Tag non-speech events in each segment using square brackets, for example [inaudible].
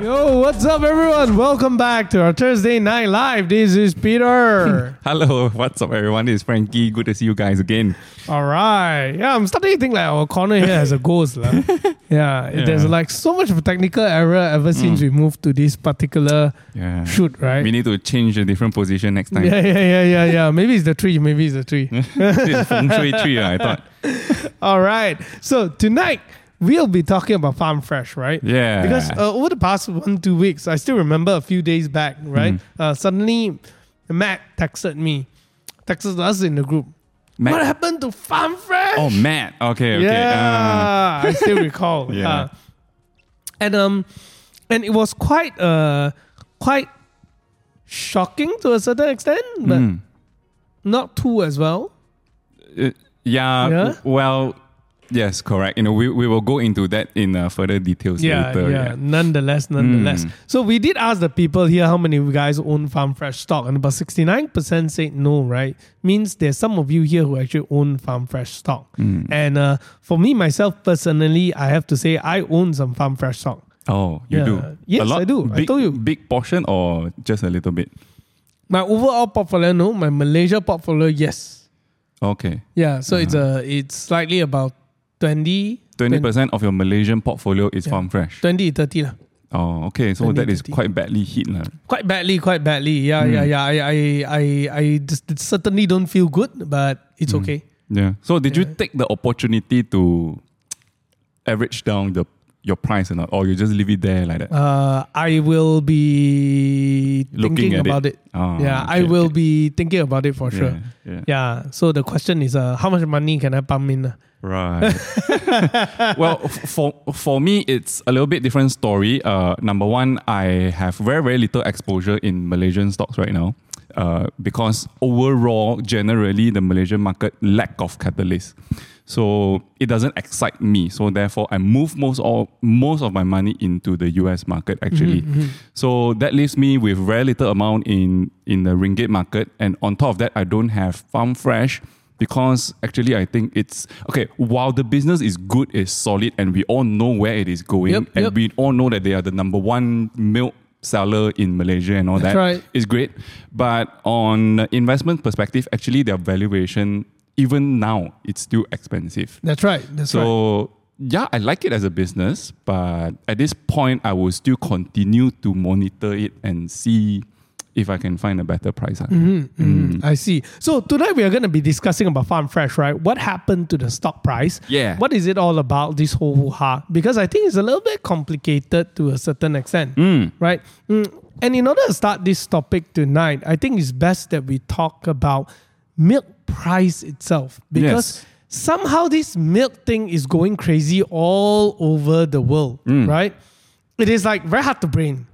Yo, what's up, everyone? Welcome back to our Thursday Night Live. This is Peter. [laughs] Hello, what's up, everyone? This is Frankie. Good to see you guys again. All right. Yeah, I'm starting to think like our corner here has a ghost. lah. [laughs] yeah, there's like so much of a technical error ever since we moved to this particular Yeah. shoot, right? We need to change a different position next time. yeah, yeah, yeah, yeah, yeah. [laughs] Maybe it's the tree. Maybe it's the tree. this is feng shui tree, ah, I thought. All right. So tonight we'll be talking about Farm Fresh, right? Yeah. Because uh, over the past one two weeks, I still remember a few days back, right? Mm-hmm. Uh, suddenly, Matt texted me, texted us in the group. Matt- What happened to Farm Fresh? Oh, Matt. Okay, okay. Yeah, I still recall. [laughs] Yeah. Uh, and um, and it was quite uh quite shocking to a certain extent, but Mm. not too as well. Uh, yeah, Yeah? w- Well, yes, correct. You know, we, we will go into that in uh, further details Yeah, later. yeah. yeah. Nonetheless, nonetheless. Mm. So we did ask the people here how many of you guys own Farm Fresh stock, and about sixty nine percent said no. Right, means there's some of you here who actually own Farm Fresh stock. Mm. And uh, for me myself personally, I have to say I own some Farm Fresh stock. Oh, you Yeah. do? Yes, lot, I do. I Big, told you. Big portion or just a little bit? My overall portfolio, no. My Malaysia portfolio, yes. Okay. Yeah, so it's Uh-huh. a it's slightly about 20, 20% of your Malaysian portfolio is Yeah. farm fresh. 20 30 lah. Oh, okay. So 20, that is 30. quite badly hit. lah. Quite badly, quite badly. Yeah, Mm. yeah, yeah. I, I, I, I just certainly don't feel good, but it's Mm. okay. Yeah. So did you take the opportunity to average down the your price or not, or you just leave it there like that? Uh, I will be Looking thinking at it. about it. Oh, yeah, I will okay. be thinking about it for sure. Yeah, yeah. Yeah. So the question is, uh, how much money can I pump in? Right. [laughs] well, for for me, it's a little bit different story. Uh, number one, I have very very little exposure in Malaysian stocks right now. Uh, because overall, generally, the Malaysian market lack of catalyst, so it doesn't excite me. So therefore, I move most all most of my money into the US market actually. Mm-hmm, mm-hmm. So that leaves me with very little amount in in the ringgit market, and on top of that, I don't have farm fresh because actually I think it's okay. While the business is good, is solid, and we all know where it is going, Yep, and yep. we all know that they are the number one milk seller in Malaysia and all That's that. right. It's great, but on investment perspective, actually their valuation even now it's still expensive. That's right. That's right. So yeah, I like it as a business, but at this point, I will still continue to monitor it and see if I can find a better price. ah. Mm, I see. So tonight we are going to be discussing about Farm Fresh, right? What happened to the stock price? Yeah. What is it all about? This whole hoo-ha? Because I think it's a little bit complicated to a certain extent, right? Mm, And in order to start this topic tonight, I think it's best that we talk about milk price itself because. Yes. Somehow this milk thing is going crazy all over the world, right? It is like very hard to brain.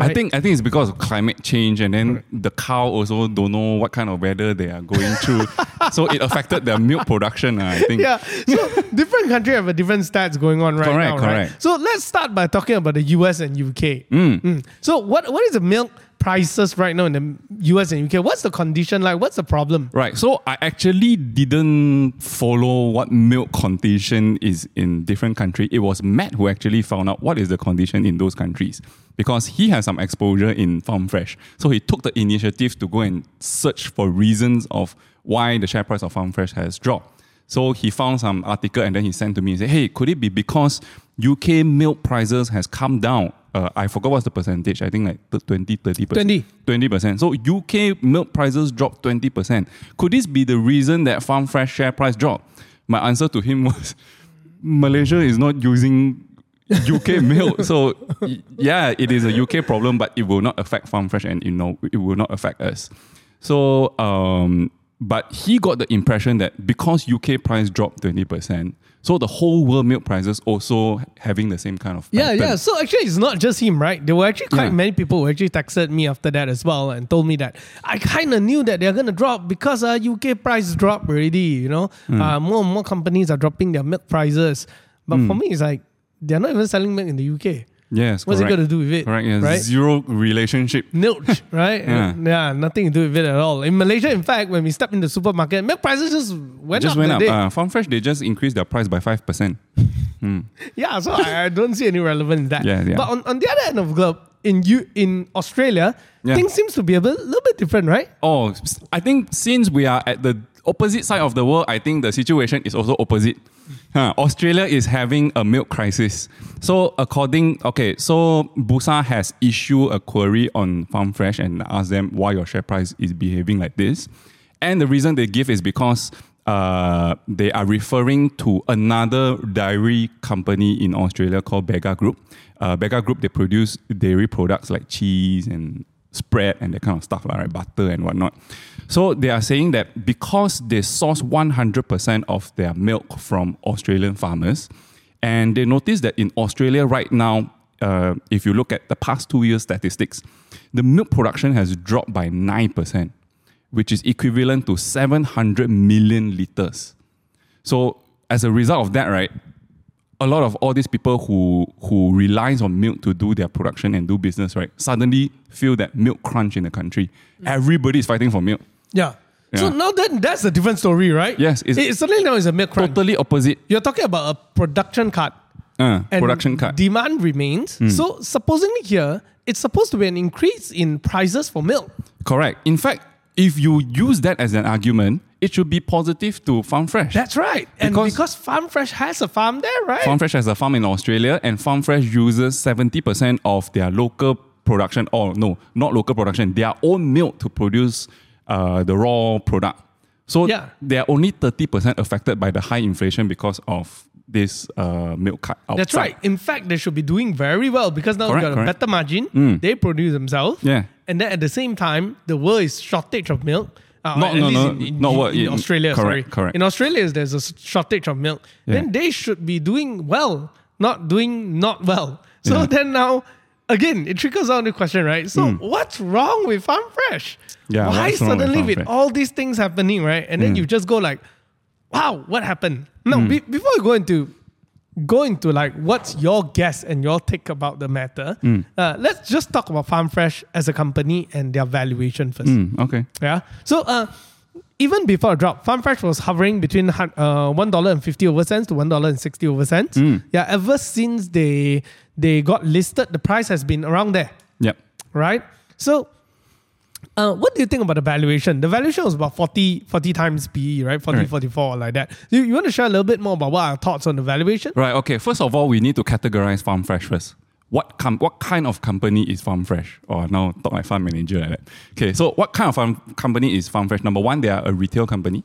I think I think it's because of climate change, and then the cow also don't know what kind of weather they are going through, [laughs] so it affected their milk production. I think. yeah. So [laughs] different country have a different stats going on right Correct, now, right? correct. So let's start by talking about the US and UK. Mm. So what what is the milk prices right now in the US and UK? What's the condition like? What's the problem? Right. So I actually didn't follow what milk condition is in different country. It was Matt who actually found out what is the condition in those countries because he has some exposure in farm fresh. So he took the initiative to go and search for reasons of why the share price of farm fresh has dropped. So he found some article and then he sent to me and said, "Hey, could it be because UK milk prices has come down? Uh, I forgot what's the percentage. I think like the 20, 30 percent. 20. 20%. So UK milk prices dropped 20%. Could this be the reason that Farm Fresh share price dropped? My answer to him [laughs] was Malaysia is not using UK [laughs] milk. So yeah, it is a UK problem, but it will not affect Farm Fresh and you know it will not affect us. So um but he got the impression that because UK price dropped 20%, so the whole world milk prices also having the same kind of Yeah, pattern. yeah. So actually, it's not just him, right? There were actually quite Yeah. many people who actually texted me after that as well and told me that I kind of knew that they're going to drop because uh, UK price dropped already. You know, Hmm. uh, more and more companies are dropping their milk prices. But Hmm. for me, it's like they're not even selling milk in the UK. Yes, What's correct. it got to do with it? Correct. Yeah. Right? Zero relationship. Nilch, [laughs] right? Yeah. yeah, nothing to do with it at all. In Malaysia, in fact, when we stepped in the supermarket, milk prices just went just up. Just went up. Uh, Farm Fresh they just increased their price by five percent. [laughs] Yeah, so I, I don't see any relevance in that. Yeah, yeah. But on, on the other end of the globe, in you in Australia, Yeah. things seems to be a bit, little bit different, right? Oh, I think since we are at the opposite side of the world, I think the situation is also opposite. Huh, Australia is having a milk crisis. So according, okay, so Bursa has issued a query on Farm Fresh and asked them why your share price is behaving like this. And the reason they give is because uh, they are referring to another dairy company in Australia called Bega Group. Uh, Bega Group, they produce dairy products like cheese and spread and that kind of stuff, like? Butter and whatnot. So they are saying that because they source 100% of their milk from Australian farmers, and they notice that in Australia right now, uh, if you look at the past two years statistics, the milk production has dropped by 9%, which is equivalent to 700 million liters. So as a result of that, right, a lot of all these people who who relies on milk to do their production and do business, right, suddenly feel that milk crunch in the country. Everybody is fighting for milk. Yeah. So now then that's a different story, right? Yes, it's- It, suddenly now is a milk crunch. Totally opposite You're talking about a production cut. uh, and production cut. Demand remains. So supposedly here, it's supposed to be an increase in prices for milk. Correct. In fact, if you use that as an argument, it should be positive to Farm Fresh. That's right. And Because- because, Farm Fresh has a farm there, right? Farm Fresh has a farm in Australia, and Farm Fresh uses 70% of their local production, or no, not local production, their own milk to produce uh, the raw product. So Yeah. they are only 30% affected by the high inflation because of this uh, milk cut outside. That's right. In fact, they should be doing very well because now Correct, they've got a correct. Mm. better margin. They produce themselves. Yeah. And then at the same time, the world is shortage of milk. Uh, No, at no, no, in, in, not what- in in- Australia. correct, sorry, correct. In Australia, there's a shortage of milk. Yeah. Then they should be doing well, not doing not well. So Yeah. then now, again, it trickles down to the question, right? So what's wrong with Farm Fresh? Yeah, Why wrong with suddenly with all these things happening, right? And then Hmm. you just go like, wow, what happened? No, Hmm. be- before we go into go into like what's your guess and your take about the matter, Hmm. uh, let's just talk about Farm Fresh as a company and their valuation first. Mm, okay. Yeah. So uh, even before a drop, Farm Fresh was hovering between uh, one dollar and fifty over cents to one dollar and sixty over cents. Hmm. Yeah. Ever since they they got listed, the price has been around there Yep. right? So, uh, what do you think about the valuation? The valuation was about 40, 40 times PE, right? 40, Right. 44, like that. You, you want to share a little bit more about what are our thoughts on the valuation? Right. Okay. First of all, we need to categorize Farm Fresh first. What com- what kind of company is Farm Fresh? Or now talk like farm manager like that. Okay. So what kind of farm company is Farm Fresh? Number one, they are a retail company,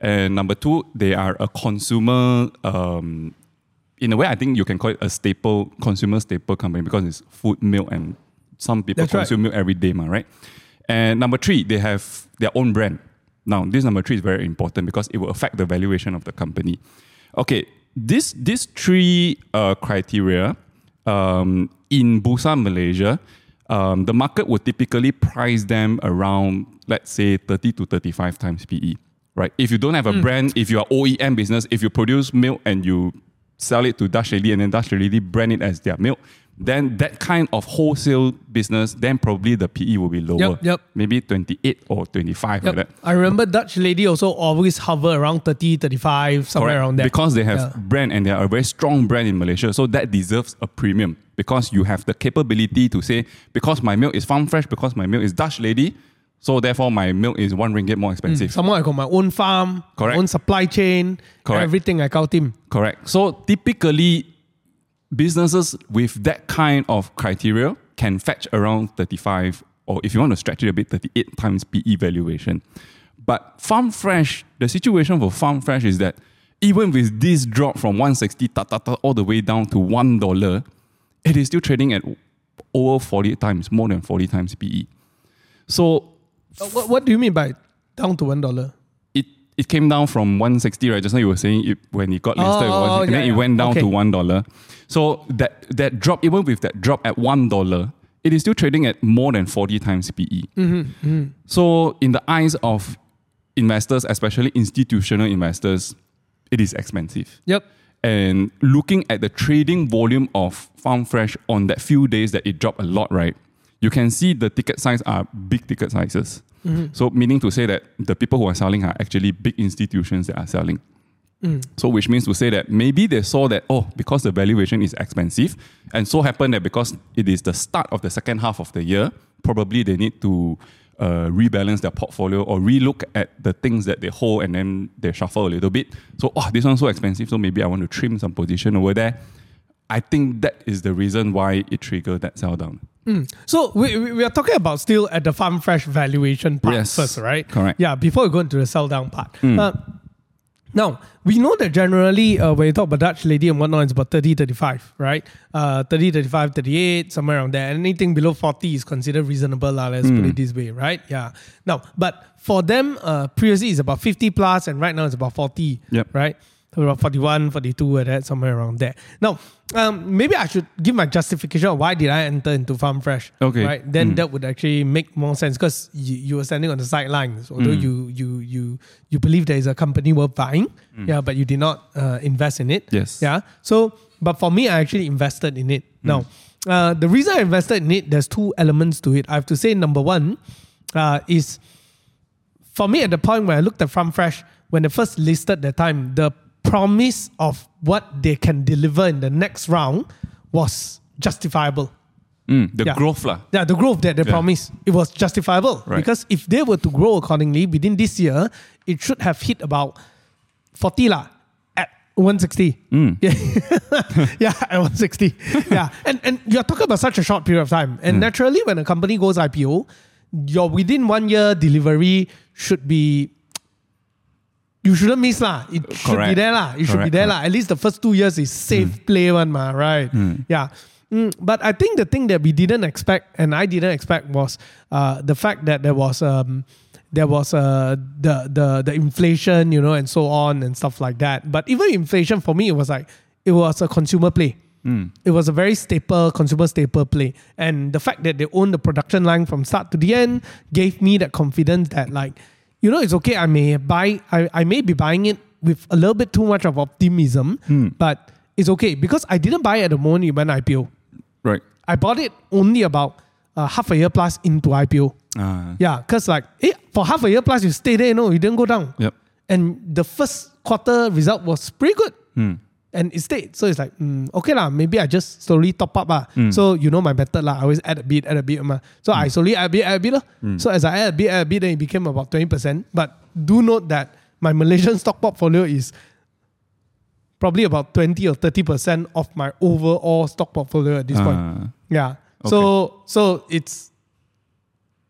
and number two, they are a consumer. Um, in a way, I think you can call it a staple consumer staple company because it's food, milk, and some people That's right. consume milk every day, ma, right? And number three, they have their own brand. Now, this number three is very important because it will affect the valuation of the company. Okay, this these three uh, criteria um, in Bursa, Malaysia, um, the market would typically price them around, let's say, 30 to 35 times PE. Right? If you don't have a brand, if you are OEM business, if you produce milk and you sell it to Dutch Lady and then Dutch Lady brand it as their milk, then that kind of wholesale business, then probably the PE will be lower. Yep, yep. Maybe 28 or 25 Yep. like that. I remember Dutch lady also always hover around 30, 35, somewhere Correct. around there. Because they have Yeah. brand and they are a very strong brand in Malaysia. So that deserves a premium because you have the capability to say, because my milk is farm fresh, because my milk is Dutch lady, so therefore my milk is one ringgit more expensive. Mm. Someone I got my own farm, Correct. my own supply chain, Correct. everything I count him. Correct. So typically, businesses with that kind of criteria can fetch around 35, or if you want to stretch it a bit, 38 times PE valuation. But Farm Fresh, the situation for Farm Fresh is that even with this drop from 160 ta, ta, ta, all the way down to $1, it is still trading at over 40 times, more than 40 times PE. So what, what do you mean by down to one dollar? It it came down from 160 right just now you were saying it, when it got listed it Oh, was, and yeah, then it went down Okay. to one dollar so that that drop even with that drop at one dollar it is still trading at more than 40 times pe Mm-hmm, so in the eyes of investors especially institutional investors it is expensive Yep. and looking at the trading volume of Farm Fresh on that few days that it dropped a lot, right? You can see the ticket size are big ticket sizes. So meaning to say that the people who are selling are actually big institutions that are selling. So, which means to say that maybe they saw that, oh, because the valuation is expensive, and so happened that because it is the start of the second half of the year, probably they need to uh, rebalance their portfolio or relook at the things that they hold and then they shuffle a little bit. So, oh, this one's so expensive, so maybe I want to trim some position over there. I think that is the reason why it triggered that sell down. So we, we are talking about still at the farm fresh valuation part Yes, first, right? correct. Yeah, before we go into the sell down part. Uh, now, we know that generally uh, when you talk about Dutch lady and whatnot, it's about 30, 35, right? Uh, 30, 35, 38, somewhere around there. Anything below 40 is considered reasonable, lah, let's put it this way, right? Yeah. Now, but for them, uh, previously it's about 50 plus and right now it's about 40, Yep. right? About 41, 42, or that, somewhere around there. Now, um, maybe I should give my justification of why did I enter into Farm Fresh. Okay. Right. Then that would actually make more sense because you, you were standing on the sidelines, although Mm. you you you you believe there is a company worth buying. Yeah, but you did not uh, invest in it. Mm. Yes. Yeah. So, but for me, I actually invested in it. Mm. Now, uh, the reason I invested in it, there's two elements to it. I have to say, number one, uh, is for me at the point where I looked at Farm Fresh when they first listed that time, the promise of what they can deliver in the next round was justifiable. Mm, the Yeah. growth, lah. Yeah, the growth that they Yeah. promised, it was justifiable. Right. Because if they were to grow accordingly within this year, it should have hit about 40 lah at 160. Mm. Yeah. [laughs] yeah, at 160. yeah. [laughs] And and you're talking about such a short period of time. Mm. And naturally, when a company goes IPO, your within one year delivery should be you shouldn't miss lah. It should be there lah. It should be there lah. At least the first two years is safe play one ma, right? Yeah. Mm, but I think the thing that we didn't expect, and I didn't expect, was uh, the fact that there was um, there was uh, the the the inflation, you know, and so on and stuff like that. But even inflation for me, it was like it was a consumer play. It was a very staple consumer staple play, and the fact that they own the production line from start to the end gave me that confidence that like, you know, it's okay. I may buy, I, I may be buying it with a little bit too much of optimism, but it's okay because I didn't buy it at the moment it went IPO. Right. I bought it only about uh, half a year plus into IPO. Ah. Yeah, because like eh, for half a year plus you stay there, you know, you didn't go down. Yep. And the first quarter result was pretty good. Hmm. And it stayed. So it's like, mm, okay lah, maybe I just slowly top up. lah. Hmm. So you know my method lah. I always add a bit, add a bit. ma. So I slowly add a bit, add a bit. Hmm. So as I add a bit, add a bit, then it became about 20%. But do note that my Malaysian [laughs] stock portfolio is probably about 20 or 30% of my overall stock portfolio at this point. Ah. Yeah. So so it's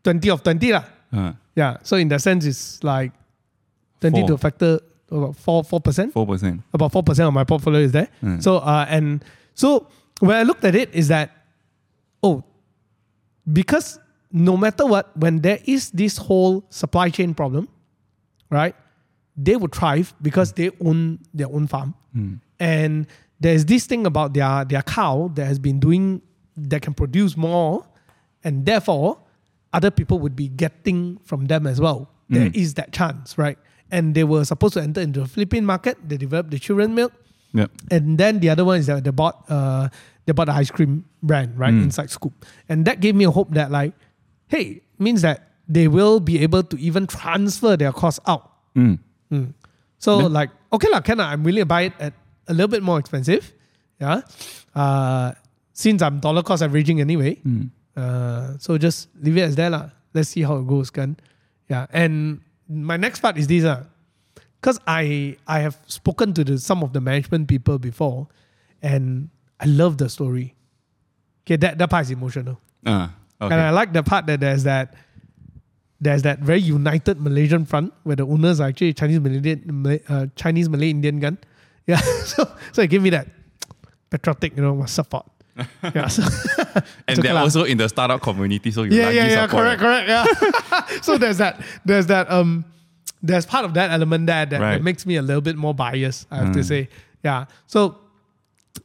20 of 20 lah. Ah. Yeah. So in that sense, it's like 20 to Four. a factor about 4 4%. Four percent. About 4% of my portfolio is there. Mm. So uh and so when I looked at it is that oh because no matter what, when there is this whole supply chain problem, right? They would thrive because they own their own farm. And there's this thing about their, their cow that has been doing that can produce more, and therefore other people would be getting from them as well. There is that chance, right? And they were supposed to enter into the Philippine market. They developed the children milk. Yep. And then the other one is that they bought uh they bought the ice cream brand, right? Inside Scoop. And that gave me a hope that like, hey, means that they will be able to even transfer their cost out. Mm. So like, okay lah, can lah, I'm willing to buy it at a little bit more expensive. Yeah. Uh since I'm dollar cost averaging anyway. Uh so just leave it as there lah. Let's see how it goes, can. Yeah. And my next part is this uh, because I I have spoken to the, some of the management people before, and I love the story. Okay, that that part is emotional, Ah. and I like the part that there's that there's that very united Malaysian front where the owners are actually Chinese Malay Malay- uh, Chinese Malay Indian gun. Yeah, [laughs] so so it gave me that patriotic, you know, support. Yeah, so [laughs] And they're also in the startup community, so you yeah, like yeah, yeah, correct, correct, yeah. [laughs] so there's that, there's that, um, there's part of that element there that, that Right. makes me a little bit more biased. I have to say, yeah. So,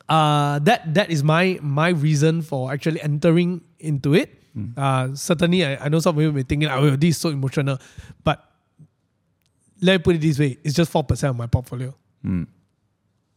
uh, that that is my my reason for actually entering into it. Uh, certainly, I, I know some people you may thinking, "Oh, this is so emotional," but let me put it this way: it's just four percent of my portfolio.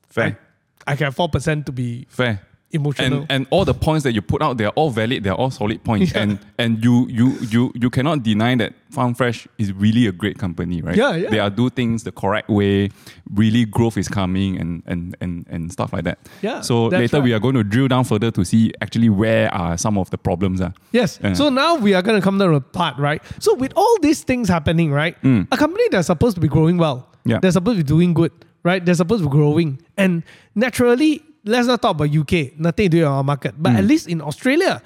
Fair. I can have four percent to be Fair. Emotional. and and all the points that you put out they're all valid they're all solid points Yeah. and and you you you you cannot deny that farm fresh is really a great company right Yeah, yeah. they are do things the correct way really growth is coming and and and, and stuff like that Yeah, so later we are going to drill down further to see actually where are some of the problems are Yes. Yeah. So now we are going to come down to a part, right? So with all these things happening, right? A company that's supposed to be growing well, Mm. Yeah. they're supposed to be doing good, right? They're supposed to be growing. And naturally, let's not talk about UK, nothing to do with our market. But Mm. at least in Australia,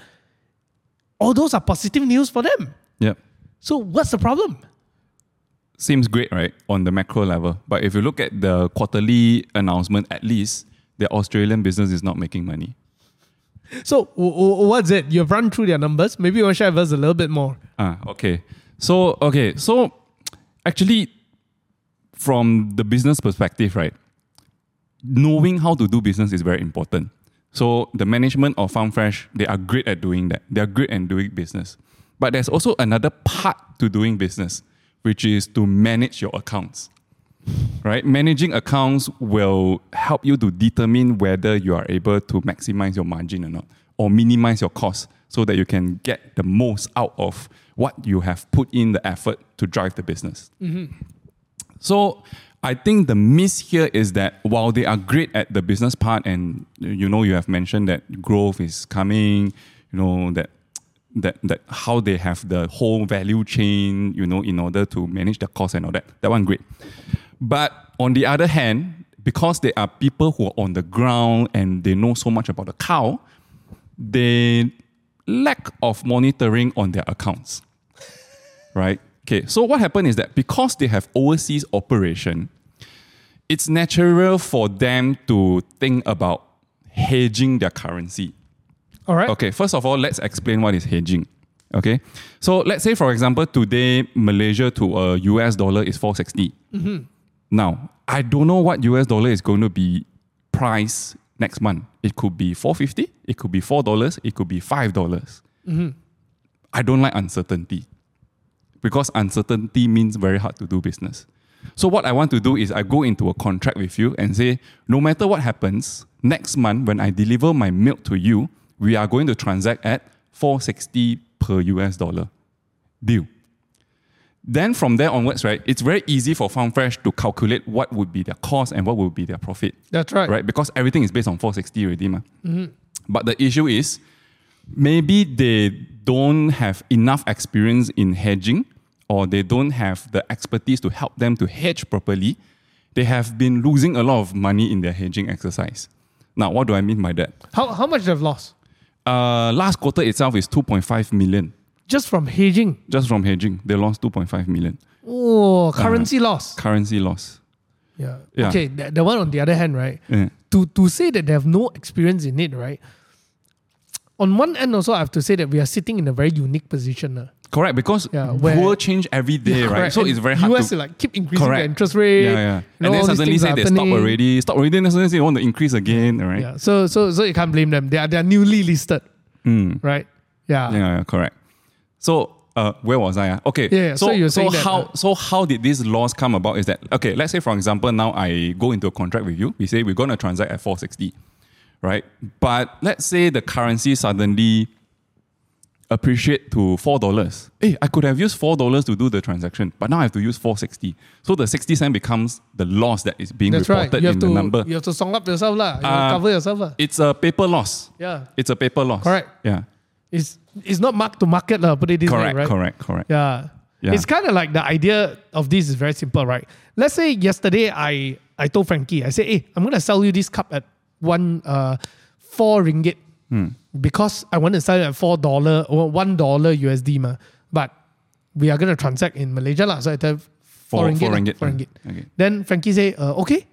all those are positive news for them. yeah So what's the problem? seems great right on the macro level but if you look at the quarterly announcement at least the australian business is not making money So w- w- what's it? You've run through their numbers. Maybe you want to share with us a little bit more. Ah, okay. So okay, so actually, from the business perspective, right, knowing how to do business is very important. So the management of Farm Fresh, they are great at doing that. They are great at doing business. But there's also another part to doing business, which is to manage your accounts. Right? Managing accounts will help you to determine whether you are able to maximize your margin or not, or minimize your costs so that you can get the most out of what you have put in the effort to drive the business. Mm-hmm. So I think the miss here is that while they are great at the business part, and you know you have mentioned that growth is coming, you know that that that how they have the whole value chain, you know, in order to manage the cost and all that. That one great. But on the other hand, because they are people who are on the ground and they know so much about the cow, they lack of monitoring on their accounts right? Okay, so what happened is that because they have overseas operation, it's natural for them to think about hedging their currency. All right. Okay, first of all, let's explain what is hedging. Okay, so let's say, for example, today Malaysia to a US dollar is 460. Mm-hmm. Now, I don't know what US dollar is going to be priced next month. It could be 450, it could be $4, it could be $5. dollars mm-hmm. I don't like uncertainty because uncertainty means very hard to do business. So what I want to do is I go into a contract with you and say, no matter what happens, next month when I deliver my milk to you, we are going to transact at 460 per US dollar. Deal. Then from there onwards, right, it's very easy for Farm Fresh to calculate what would be their cost and what would be their profit. That's right. Right? Because everything is based on 460 already. Ma. Mm-hmm. But the issue is maybe they don't have enough experience in hedging or they don't have the expertise to help them to hedge properly. They have been losing a lot of money in their hedging exercise. Now, what do I mean by that? How, how much they've lost? Uh, last quarter itself is 2.5 million. Just from hedging. Just from hedging, they lost 2.5 million. Oh, currency loss. Currency loss. Yeah. Yeah. Okay, the, the one on the other hand, right? Yeah. To to say that they have no experience in it, right? On one end, also, I have to say that we are sitting in a very unique position. Uh. Correct, because Yeah, world change every day, right? Correct. So And it's very hard US to like keep increasing Correct. the interest rate. Yeah, yeah. you know, and then suddenly say they stop already, stop already, then suddenly say they want to increase again, right? Yeah. So so so you can't blame them. They are they are newly listed, right? Yeah. Mm. Yeah, yeah, correct. So uh, where was I? ah? Okay. Yeah, yeah, So, so saying that, how uh, so how did these laws come about? Is that okay? Let's say for example, now I go into a contract with you. We say we're going to transact at four sixty, right? But let's say the currency suddenly appreciate to four dollars. Hey, I could have used four dollars to do the transaction, but now I have to use four sixty. So the sixty cent becomes the loss that is being That's right. reported You have in to the number. you have to song up yourself lah. You Uh, have to cover yourself lah. It's a paper loss. Yeah. It's a paper loss. Correct. Yeah. It's it's not mark to market lah. Put it this Correct. way, right? Correct. Correct. Yeah. Yeah. It's kind of like the idea of this is very simple, right? Let's say yesterday I I told Frankie, I said, hey, I'm gonna sell you this cup at one uh four ringgit Hmm. because I want to sell it at four dollar or one dollar USD ma. But we are gonna transact in Malaysia lah. So I tell four, Four- ringgit. four ringgit, Four ringgit. Okay. Then Frankie say, uh, okay.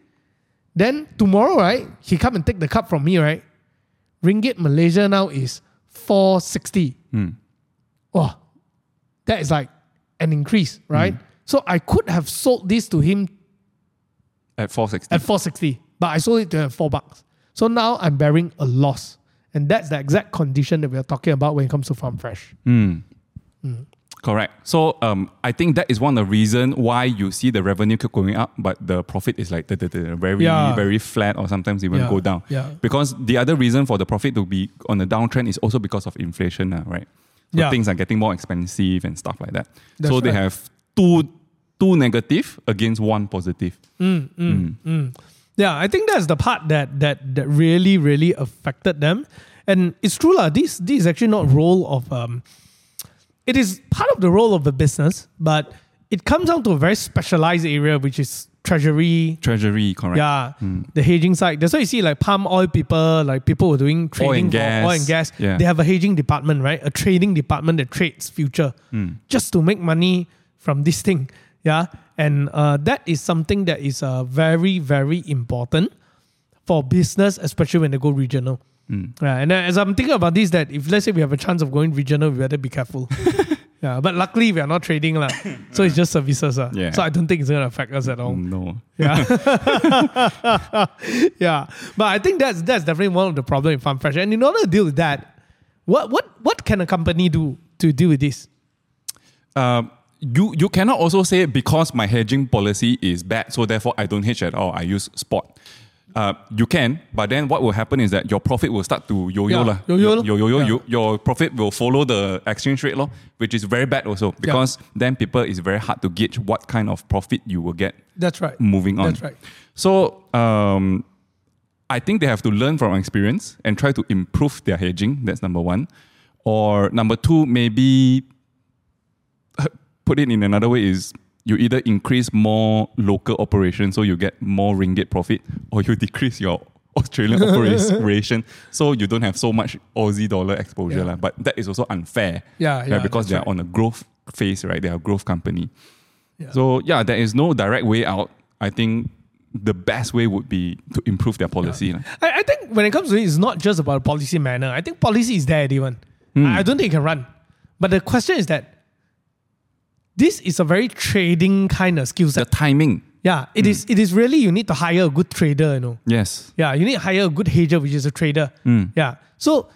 Then tomorrow, right? He come and take the cup from me, right? Ringgit Malaysia now is four sixty. Hmm. Oh, that is like an increase, right? Mm. So I could have sold this to him At four sixty. at 460, but I sold it to him at four bucks. So now I'm bearing a loss. And that's the exact condition that we are talking about when it comes to farm fresh. Mm. Correct. So um, I think that is one of the reasons why you see the revenue keep going up, but the profit is like very Yeah. very flat or sometimes even Yeah. go down. Yeah. Because the other reason for the profit to be on the downtrend is also because of inflation, uh, right? So Yeah. things are getting more expensive and stuff like that. That's so they right. have two two negative against one positive. Yeah, I think that's the part that that that really really affected them, and it's true lah. This this is actually not role of um, it is part of the role of the business, but it comes down to a very specialized area, which is treasury. Treasury, correct. Yeah, the hedging side. That's why you see like palm oil people, like people who are doing trading and for gas. oil and gas. Yeah. They have a hedging department, right? A trading department that trades future just to make money from this thing. Yeah, and uh, that is something that is uh, very very important for business, especially when they go regional. Yeah, and then as I'm thinking about this, that if let's say we have a chance of going regional, we better be careful. [laughs] yeah, but luckily we are not trading, lah. [coughs] so it's just services. lah. Yeah. So I don't think it's going to affect us at all. No. Yeah. [laughs] [laughs] yeah. But I think that's that's definitely one of the problems in farm fresh. And in order to deal with that, what what what can a company do to deal with this? Um, you you cannot also say because my hedging policy is bad, so therefore I don't hedge at all. I use spot. Uh, you can, but then what will happen is that your profit will start to yo-yo Yeah, yo-yo. Yo yo yo Yeah. yo. Your profit will follow the exchange rate law, which is very bad also because then people is very hard to gauge what kind of profit you will get That's right. moving on. That's right. So um, I think they have to learn from experience and try to improve their hedging. That's number one. Or number two, maybe put it in another way is you either increase more local operations so you get more ringgit profit, or you [laughs] decrease your Australian [laughs] operation so you don't have so much Aussie dollar exposure. Yeah. But that is also unfair. Yeah, right? yeah, because they are right. on a growth phase, right? They are a growth company. Yeah. So yeah, there is no direct way out. I think the best way would be to improve their policy. lah. I, I think when it comes to it, it's not just about policy manner. I think policy is there, even. Hmm. I I don't think it can run. But the question is that this is a very trading kind of skill set. The timing, Yeah, it is. It is really you need to hire a good trader. You know. yes. Yeah, you need to hire a good hedger, which is a trader. Yeah. So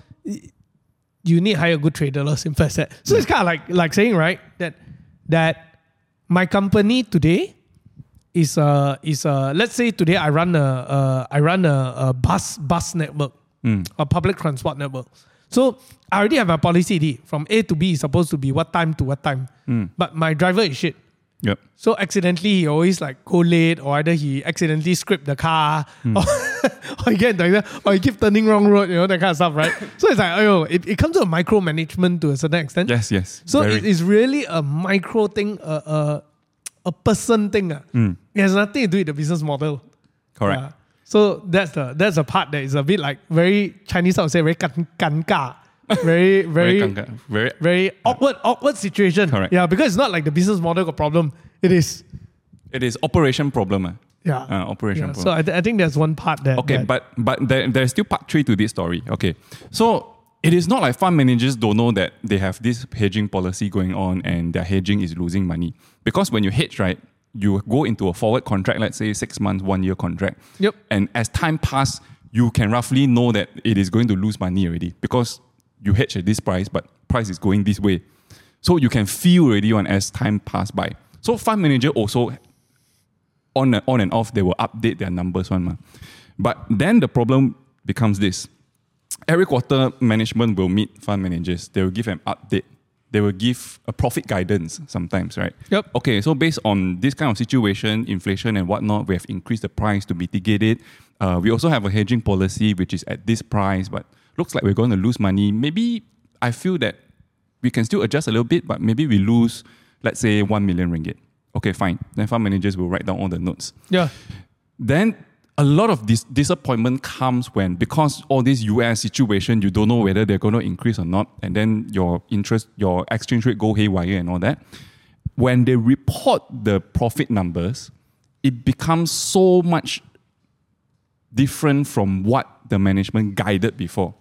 you need to hire a good trader, simple as that. So it's kind of like like saying, right, that that my company today is uh is uh let's say today I run a uh, I run a, a bus bus network, a public transport network. So I already have a policy D. from A to B is supposed to be what time to what time. Hmm. But my driver is shit. Yep. So accidentally he always like go late or either he accidentally script the car hmm. or, [laughs] or he get like that, or he keep turning wrong road, you know, that kind of stuff, right? so it's like, oh, it, it comes to a micromanagement to a certain extent. Yes, yes. So Very- it is really a micro thing, a, a, a person thing. ah. Hmm. It has nothing to do with the business model. correct. Yeah. So that's the that's the part that is a bit like very Chinese I would say very gan, [laughs] very very Very, very very awkward awkward situation. Correct. Yeah, because it's not like the business model got problem. It is. it is operation problem. ah. Yeah. Uh, operation Yeah, problem. so I, th- I think there's one part that. Okay, that- but but there, there's still part three to this story. Okay, so it is not like fund managers don't know that they have this hedging policy going on and their hedging is losing money because when you hedge, right, you go into a forward contract, let's say six months, one year contract. Yep. And as time pass, you can roughly know that it is going to lose money already because you hedge at this price, but price is going this way. So you can feel already on as time pass by. So fund manager also on and, on and off, they will update their numbers one. Ma. But then the problem becomes this. Every quarter, management will meet fund managers. They will give an update. They will give a profit guidance sometimes, right? Yep. Okay, so based on this kind of situation, inflation and whatnot, we have increased the price to mitigate it. Uh, we also have a hedging policy which is at this price, but looks like we're going to lose money. Maybe I feel that we can still adjust a little bit, but maybe we lose, let's say, 1 million ringgit. Okay, fine. Then fund managers will write down all the notes. yeah, Then a lot of this disappointment comes when because all this US situation, you don't know whether they're going to increase or not, and then your interest, your exchange rate go haywire and all that. When they report the profit numbers, it becomes so much different from what the management guided before.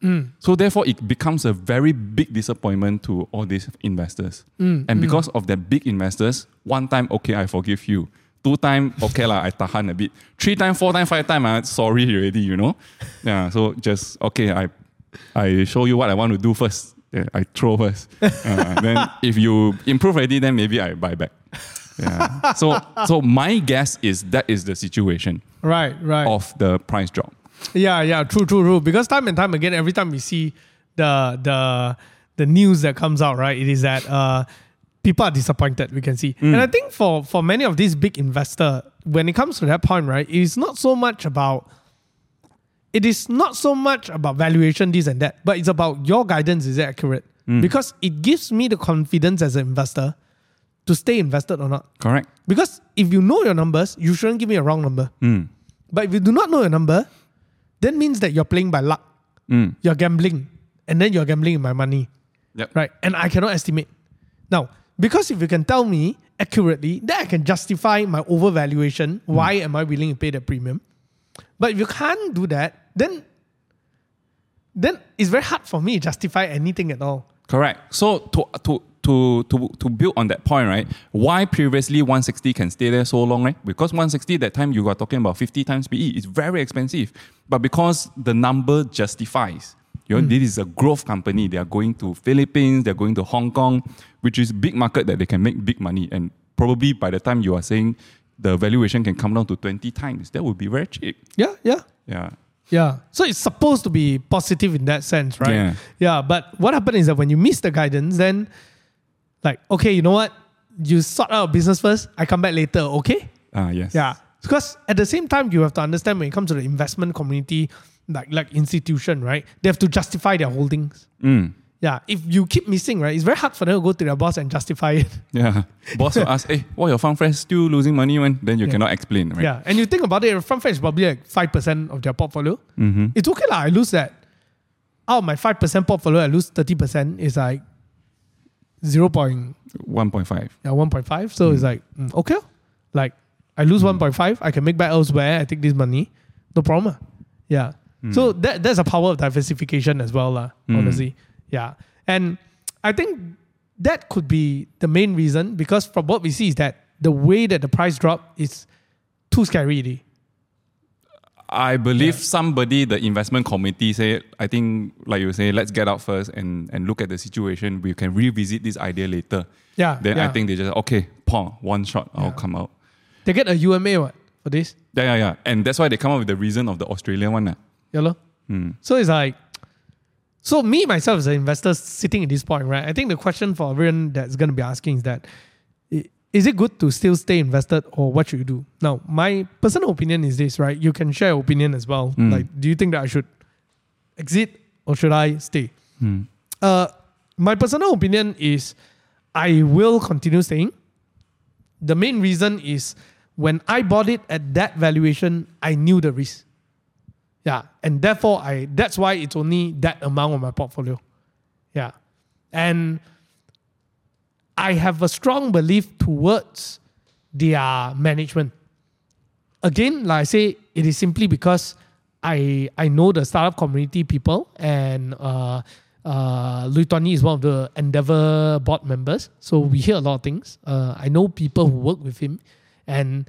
Mm. So therefore, it becomes a very big disappointment to all these investors. Mm, and mm. because of the big investors, one time, okay, I forgive you. Two time, okay lah, I tahan a bit. Three time, four time, five time, ah, sorry already, you know. Yeah, so just okay, I, I show you what I want to do first. Yeah, I throw first. [laughs] Uh, then if you improve already, then maybe I buy back. Yeah. so so my guess is that is the situation Right, right. of the price drop. Yeah, yeah, true, true, true. Because time and time again, every time we see the the the news that comes out, right, it is that uh, people are disappointed. We can see, and I think for for many of these big investor, when it comes to that point, right, it is not so much about. It is not so much about valuation, this and that, but it's about your guidance. Is it accurate? Because it gives me the confidence as an investor to stay invested or not. Correct. Because if you know your numbers, you shouldn't give me a wrong number. Mm. But if you do not know your number, that means that you're playing by luck. Mm. You're gambling. And then you're gambling with my money. Yep. Right? And I cannot estimate. Now, because if you can tell me accurately, then I can justify my overvaluation. Hmm. Why am I willing to pay the premium? But if you can't do that, then then it's very hard for me to justify anything at all. Correct. So to to to to to build on that point, right? Why previously 160 can stay there so long, right? Because 160 that time you are talking about 50 times PE. It's very expensive, but because the number justifies. You know, this is a growth company. They are going to Philippines. They're going to Hong Kong, which is big market that they can make big money. And probably by the time you are saying the valuation can come down to 20 times, that would be very cheap. Yeah, yeah. Yeah. Yeah. So it's supposed to be positive in that sense, right? Yeah. Yeah. But what happened is that when you miss the guidance, then like, okay, you know what? You sort out business first, I come back later, okay? Ah, yes. Yeah. Because at the same time, you have to understand when it comes to the investment community, like like institution, right? They have to justify their holdings. Mm. Yeah. If you keep missing, right, it's very hard for them to go to their boss and justify it. [laughs] Yeah. Boss will ask, hey, why your Farm Fresh still losing money when? Then you cannot explain, right? Yeah. And you think about it, front is probably like five percent of their portfolio. Mm-hmm. It's okay, lah. I lose that. Out of my five percent portfolio, I lose thirty percent. Is like zero point 1.5. yeah, one point five. So it's like mm, okay, like I lose one point five. I can make back elsewhere. I take this money, no problem. ah. Yeah. So that that's a power of diversification as well, lah. Mm. Honestly, yeah. And I think that could be the main reason because from what we see is that the way that the price drop is too scary. already. I believe somebody, the investment committee, say, I think, like you say, let's get out first and, and look at the situation. We can revisit this idea later. Yeah. Then I think they just, okay, pong, one shot, I'll come out. they get a UMA what for this. Yeah, yeah, yeah. And that's why they come up with the reason of the Australian one. ah. Yeah, lor. Hmm. So it's like, so me myself as an investor sitting at this point, right? I think the question for everyone that's going to be asking is that, is it good to still stay invested or what should you do? Now, my personal opinion is this, right? You can share your opinion as well. Hmm. Like, do you think that I should exit or should I stay? Hmm. Uh, my personal opinion is I will continue staying. The main reason is when I bought it at that valuation, I knew the risk. Yeah, and therefore I that's why it's only that amount of my portfolio. Yeah. And I have a strong belief towards their management. Again, like I say, it is simply because I I know the startup community people and uh uh Loi Tuan Ee is one of the Endeavor board members. So we hear a lot of things. Uh, I know people who work with him and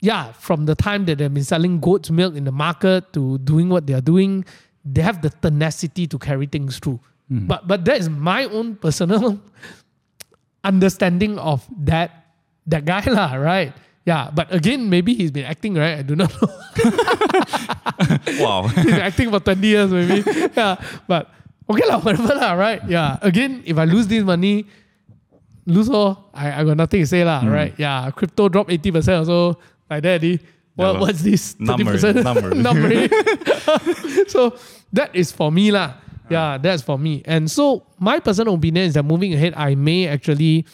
yeah, from the time that they've been selling goat's milk in the market to doing what they are doing, they have the tenacity to carry things through. Hmm. But but that is my own personal [laughs] understanding of that that guy [laughs] lah, right? Yeah, but again, maybe he's been acting right. I do not know. [laughs] Wow. he's been acting for twenty years, maybe. Yeah, but okay lah, whatever lah, right? Yeah. Again, if I lose this money, lose all, I, I got nothing to say lah, hmm. right? Yeah, crypto drop eighty percent or like that. eh. What, lor. what's this? Number, 30%? number. [laughs] Number. [laughs] so that is for me lah. Yeah, that's for me. And so my personal opinion is that moving ahead, I may actually,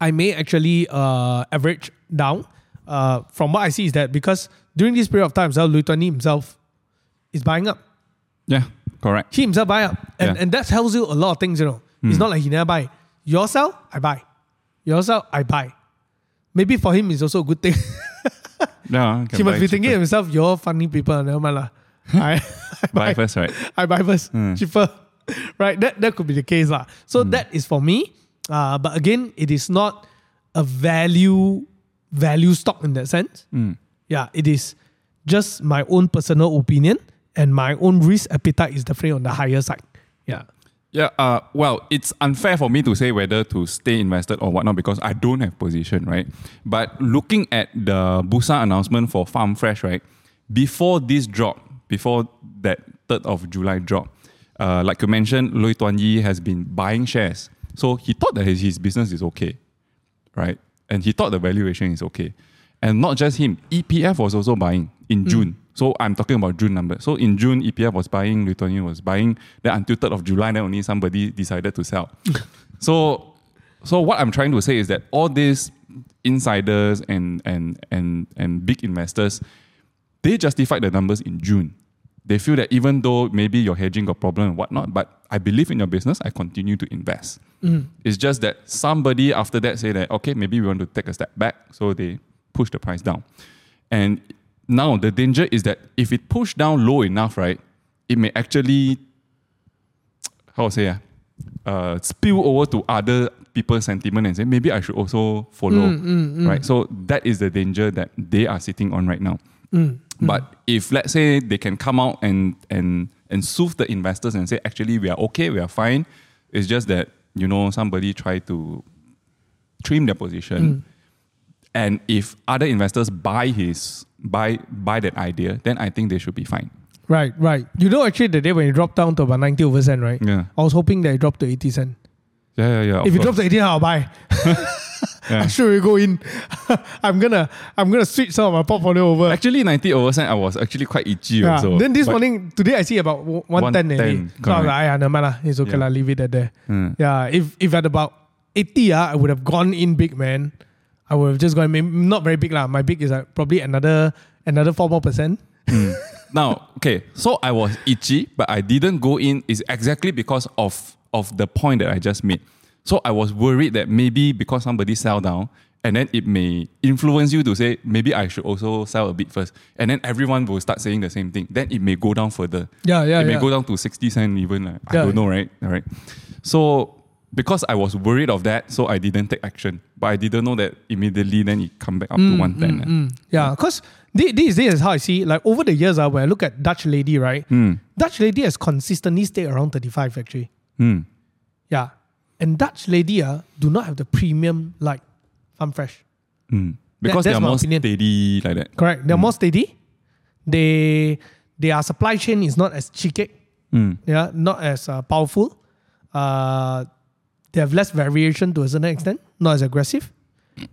I may actually uh, average down. Uh, from what I see is that because during this period of time, Loi Tuan Ee himself is buying up. yeah, correct. He himself buy up, and Yeah. and that tells you a lot of things. You know, it's not like he never buy. Yourself, I buy. Yourself, I buy. Maybe for him, it's also a good thing. [laughs] no, he must be thinking cheaper. himself, you're funny people, never mind lah. [laughs] I, I Buy first, right? I buy first, cheaper. [laughs] Right? That that could be the case. lah. So that is for me. Uh, but again, it is not a value value stock in that sense. Yeah, it is just my own personal opinion and my own risk appetite is definitely on the higher side. Yeah. Yeah, uh, well, it's unfair for me to say whether to stay invested or whatnot because I don't have position, right? But looking at the Bursa announcement for Farm Fresh, right, before this drop, before that 3rd of July drop, uh, like you mentioned, Loi Tuan Ee has been buying shares. So he thought that his, his business is okay, right? And he thought the valuation is okay. And not just him, EPF was also buying in June. So I'm talking about June number. So in June, EPF was buying, Loi Tuan Ee was buying. Then until 3rd of July, then only somebody decided to sell. so, so what I'm trying to say is that all these insiders and and and and big investors, they justified the numbers in June. They feel that even though maybe your hedging got problem and whatnot, but I believe in your business, I continue to invest. Mm. It's just that somebody after that say that okay, maybe we want to take a step back, so they push the price down. And now the danger is that if it push down low enough, right, it may actually [tsk] how to say ah, uh, spill over to other people's sentiment and say maybe I should also follow, mm, mm, mm. right? So that is the danger that they are sitting on right now. But if let's say they can come out and and and soothe the investors and say actually we are okay, we are fine, it's just that you know somebody try to trim their position. And if other investors buy his buy buy that idea, then I think they should be fine. Right, right. You know, actually, the day when it dropped down to about 90 over cent, right? Yeah. I was hoping that it dropped to 80 cent. Yeah, yeah, yeah. if it course. drops to 80 I'll buy. [laughs] Yeah. [laughs] I sure will go in. [laughs] I'm gonna I'm gonna switch some of my portfolio over. Actually, 90 over cent, I was actually quite itchy Yeah. also. then this But- morning, today I see about 110 already. 110, So I was like, "Aiya, never mind lah. It's okay Yeah. lah. Leave it at there. Mm. Yeah. If if at about 80, ah, I would have gone in big, man. I would have just gone, maybe, not very big lah. My big is like probably another another four more percent. Hmm. Now, okay, so I was itchy, but I didn't go in is exactly because of of the point that I just made. So I was worried that maybe because somebody sell down, and then it may influence you to say maybe I should also sell a bit first, and then everyone will start saying the same thing. Then it may go down further. Yeah, yeah, It may yeah. go down to sixty cent even. like, I don't know, right? All right. So because I was worried of that, so I didn't take action. But I didn't know that immediately. Then it come back up to one ten. Mm, yeah, because this, this is how I see. Like over the years, uh, when I look at Dutch Lady, right? Dutch Lady has consistently stayed around 35 actually. Hmm. Yeah. And Dutch Lady uh, do not have the premium like Farm Fresh. Mm. Because that's they are more opinion. steady like that. Correct. They're more steady. They their supply chain is not as cheeky. Mm. Yeah, not as uh, powerful. Uh, they have less variation to a certain extent, not as aggressive,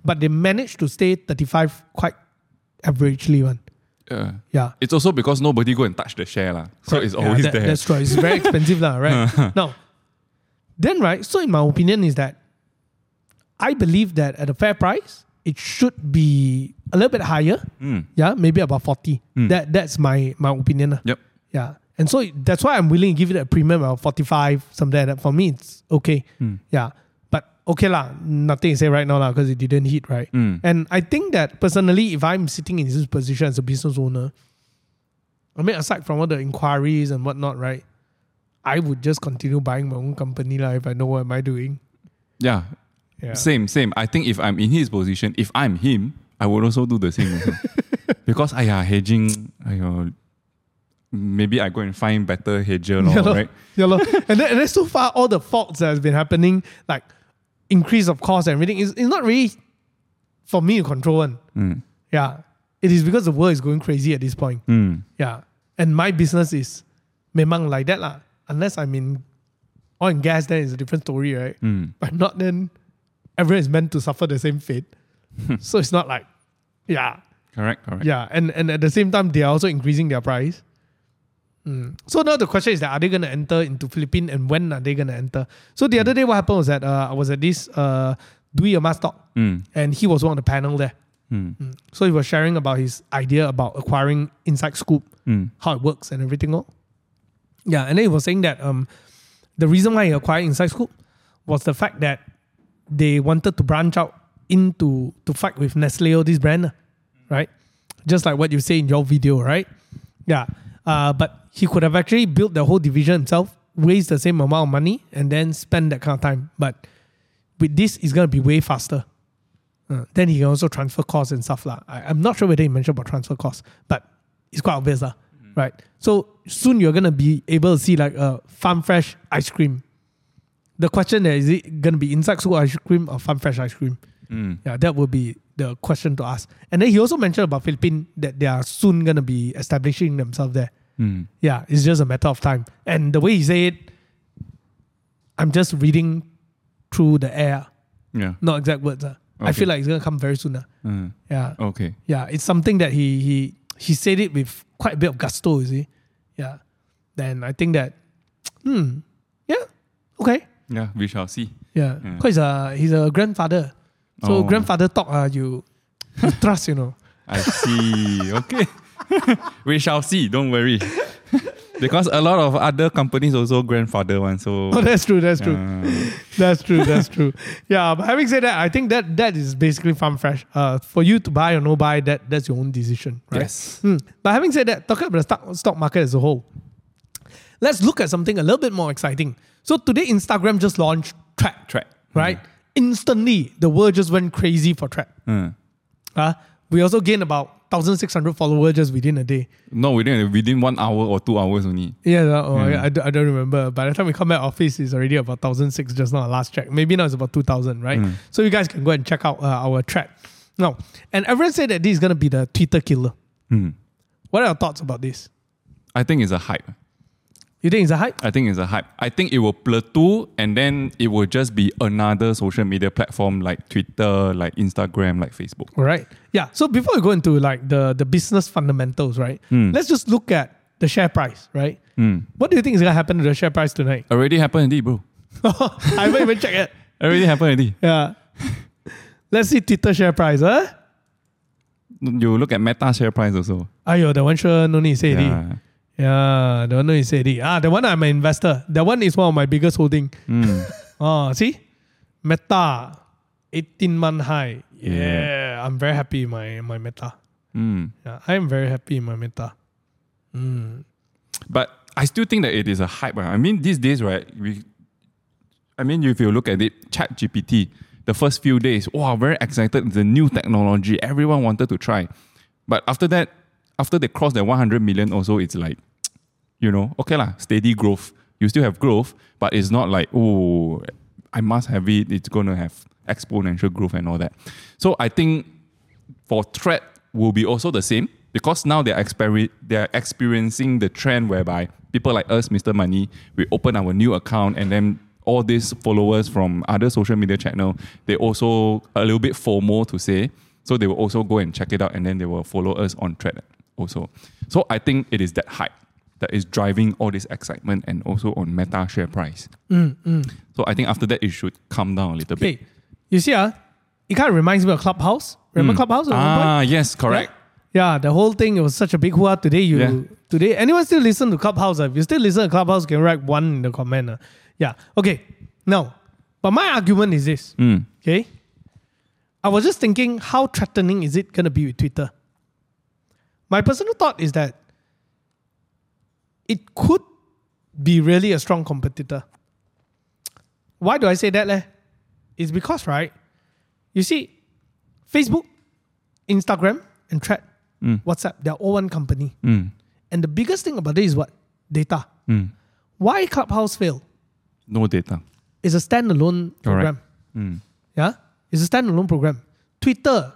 but they manage to stay 35 quite averagely one. Yeah. Yeah. It's also because nobody go and touch the share lah. So it's Yeah, always that- there. That's true. It's very [laughs] expensive, lah, right? [laughs] now, then, right, so in my opinion, is that I believe that at a fair price, it should be a little bit higher. Mm. Yeah, maybe about 40. Mm. That That's my, my opinion. Yep. Yeah. And so that's why I'm willing to give it a premium of 45, something like that. For me, it's okay. Mm. Yeah. But okay, lah, nothing to say right now lah, because it didn't hit, right? Mm. And I think that personally, if I'm sitting in this position as a business owner, I mean, aside from all the inquiries and whatnot, right? I would just continue buying my own company lah if I know what am I doing. Yeah. Yeah. Same, same. I think if I'm in his position, if I'm him, I would also do the same. [laughs] because I are hedging, I maybe I go and find better hedger, [laughs] lor, Yeah, lor. right? Yeah, lor. [laughs] and, then, and then so far, all the faults that has been happening, like increase of cost and everything, is, is not really for me to control one. Mm. Yeah. It is because the world is going crazy at this point. Mm. Yeah. And my business is memang like that lah. Unless I'm in oil and gas, then it's a different story, right? Mm. But not then everyone is meant to suffer the same fate. so it's not like, yeah, Correct, correct. yeah. And and at the same time, they are also increasing their price. Mm. So now the question is that are they going to enter into Philippines and when are they going to enter? So the other day, what happened was that uh, I was at this uh, Dewey Ama talk Mm. and he was one of the panel there. Mm. Mm. So he was sharing about his idea about acquiring Inside Scoop, Mm. how it works and everything. all. Yeah, and then he was saying that um, the reason why he acquired Inside Scoop was the fact that they wanted to branch out into to fight with Nestle or this brand, right? Just like what you say in your video, right? Yeah. Uh, but he could have actually built the whole division himself, raised the same amount of money, and then spend that kind of time. But with this, it's gonna be way faster. Uh, then he can also transfer costs and stuff. lah. I, I'm not sure whether he mentioned about transfer costs, but it's quite obvious. lah, Right? So soon you're going to be able to see like a farm fresh ice cream the question there is it gonna be Inside Scoop ice cream or farm fresh ice cream? Mm. Yeah, that would be the question to ask. And then he also mentioned about Philippines that they are soon gonna be establishing themselves there. Mm. Yeah, it's just a matter of time. And the way he said it, I'm just reading through the air, Yeah. not exact words. ah. I feel like it's gonna come very soon. ah. Mm. Yeah. Okay. Yeah, it's something that he he he said it with quite a bit of gusto, you see. Yeah. Then I think that [tsk] hmm. Yeah. Okay. Yeah, we shall see. Yeah. Yeah. Because uh, he's a grandfather. So Oh. grandfather talk uh, you, trust, you know. I see. Okay. [laughs] we shall see. Don't worry. because a lot of other companies also grandfather one. So [laughs] Oh, that's true. That's true. uh, That's true. That's true. Yeah, but having said that, I think that that is basically farm fresh. Uh, for you to buy or no buy, that that's your own decision, right? yes. Hmm. But having said that, talking about the stock, stock market as a whole, let's look at something a little bit more exciting. So today, Instagram just launched Track, Track. right? Instantly, the world just went crazy for Track. Mm. Uh, we also gained about 1,600 followers just within a day. No, within within one hour or two hours only. Yeah, that- oh, Mm. I, I don't- I don't remember. By the time we come back office, it's already about 1,006 just now, last check. Maybe now it's about 2,000, right? Mm. So you guys can go and check out uh, our track. No, and everyone said that this is going to be the Twitter killer. Mm. What are your thoughts about this? I think it's a hype. You think it's a hype? I think it's a hype. I think it will plateau and then it will just be another social media platform like Twitter, like Instagram, like Facebook. All right. Yeah. So before we go into like the, the business fundamentals, right? Mm. Let's just look at the share price, right? Mm. What do you think is going to happen to the share price tonight? Already happened already, bro. [laughs] I haven't even checked it. Already happened already. Yeah. Let's see Twitter share price, huh? You look at Meta share price also. Ayo, the one sure no need say already. Yeah. The one say already. Ah, the one I'm an investor. That one is one of my biggest holding. Mm. Oh, [laughs] see? Meta, 18 month high. Yeah, Yeah. I'm very happy in my, my Meta. Mm. Yeah, I am very happy in my Meta. Mm. But I still think that it is a hype. ah. I mean, these days, right? We, I mean, if you look at it, Chat GPT, the first few days, wow, very excited. It's a new technology. Everyone wanted to try. But after that, after they cross the 100 million, also, it's like, you know, okay, lah, steady growth. You still have growth, but it's not like, oh, I must have it. It's going to have exponential growth and all that. So I think for thread will be also the same because now they're exper- they're experiencing the trend whereby people like us, Mr. Money, we open our new account and then all these followers from other social media channel, they also a little bit FOMO to say. So they will also go and check it out and then they will follow us on thread also. So I think it is that hype that is driving all this excitement and also on meta share price. So I think after that it should calm down a little bit. You see, uh, it kind of reminds me of Clubhouse. Remember Clubhouse? one point? Ah, yes, correct. Yeah, the whole thing it was such a big hua today. You Yeah. today anyone still listen to Clubhouse? ah? If you still listen to Clubhouse, you can write one in the comment. ah. Yeah. Okay. Now, but my argument is this. Mm. Okay. I was just thinking, how threatening is it gonna be with Twitter? My personal thought is that it could be really a strong competitor. Why do I say that? Leh? It's because, right? You see, Facebook, Instagram, and Thread, WhatsApp, they're all one company. Mm. And the biggest thing about it is what? Data. Mm. Why Clubhouse fail? No data. It's a standalone program. Mm. Yeah? It's a standalone program. Twitter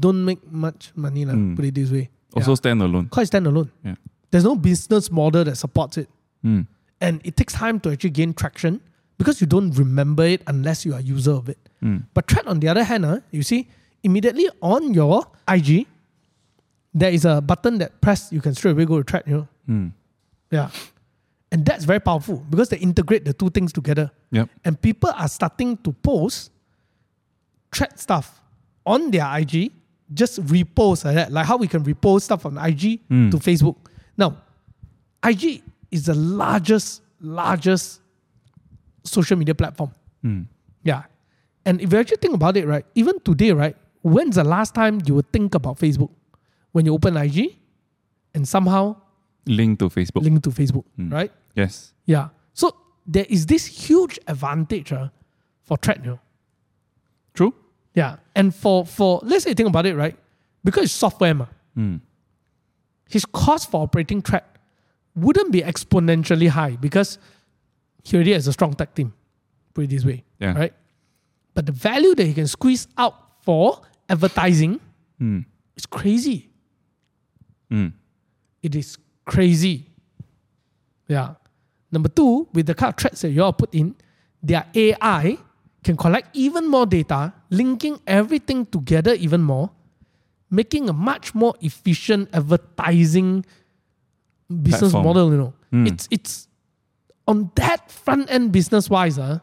don't make much money, Mm. put it this way. Also stand alone. Quite standalone. Yeah. There's no business model that supports it. Mm. And it takes time to actually gain traction because you don't remember it unless you are a user of it. Mm. But Thread, on the other hand, uh, you see, immediately on your IG, there is a button that press, you can straight away go to Thread, you know. Mm. Yeah. And that's very powerful because they integrate the two things together. Yep. And people are starting to post thread stuff on their IG, just repost like that, like how we can repost stuff on IG Mm. to Facebook. Now, IG is the largest, largest social media platform. Mm. Yeah. And if you actually think about it, right, even today, right, when's the last time you would think about Facebook? When you open IG and somehow Link to Facebook. link to Facebook, Mm. right? Yes. Yeah. So there is this huge advantage uh, for you. True. Yeah. And for, for let's say you think about it, right? Because it's software, ma, Mm. His cost for operating Thread wouldn't be exponentially high because he already has a strong tech team. put it this way, Yeah. right? But the value that he can squeeze out for advertising is crazy. Mm. It is crazy. Yeah. Number two, with the kind of threads that you all put in, their AI can collect even more data, linking everything together even more, making a much more efficient advertising business Platform. model. You know, it's it's on that front end business wise, uh,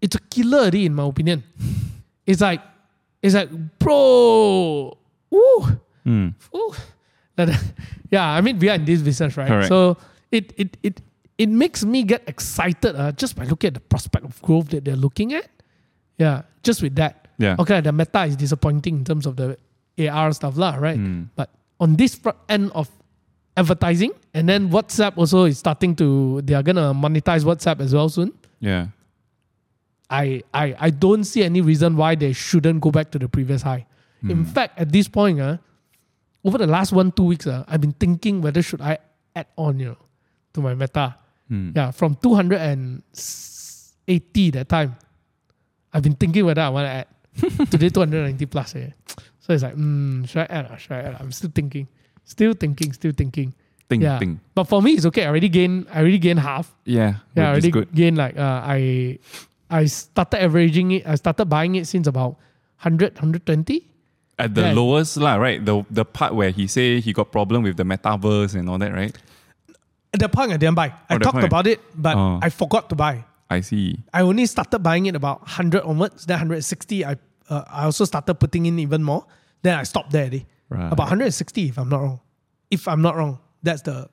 it's a killer already, in my opinion. it's like it's like bro, woo, Mm. Ooh. [laughs] Yeah, I mean we are in this business, right? Correct. So it it it it makes me get excited uh, just by looking at the prospect of growth that they're looking at. Yeah, just with that. Yeah. Okay, the meta is disappointing in terms of the AR stuff, lah, right? Mm. But on this front end of advertising, and then WhatsApp also is starting to they are gonna monetize WhatsApp as well soon. Yeah. I, I, I don't see any reason why they shouldn't go back to the previous high. In fact, at this point, uh, over the last one, two weeks, uh, I've been thinking whether should I add on, you know, to my meta. Mm. Yeah, from 280 that time. I've been thinking whether I want to add. [laughs] Today 290 plus. Eh. So it's like, mm, should I add? or Should I add? I'm still thinking. Still thinking, still thinking. Think, yeah. think. But for me, it's okay. I already gained I already gained half. Yeah. Yeah, I which already good. gained like uh, I I started averaging it. I started buying it since about 100, 120. At the Yeah. lowest, lah, right? The the part where he say he got problem with the metaverse and all that, right? At that point, I didn't buy. I Oh, talked point. about it, but Oh. I forgot to buy. I see. I only started buying it about 100 onwards. Then 160, I uh, I also started putting in even more. Then I stopped there. Right. About 160, if I'm not wrong. If I'm not wrong, that's the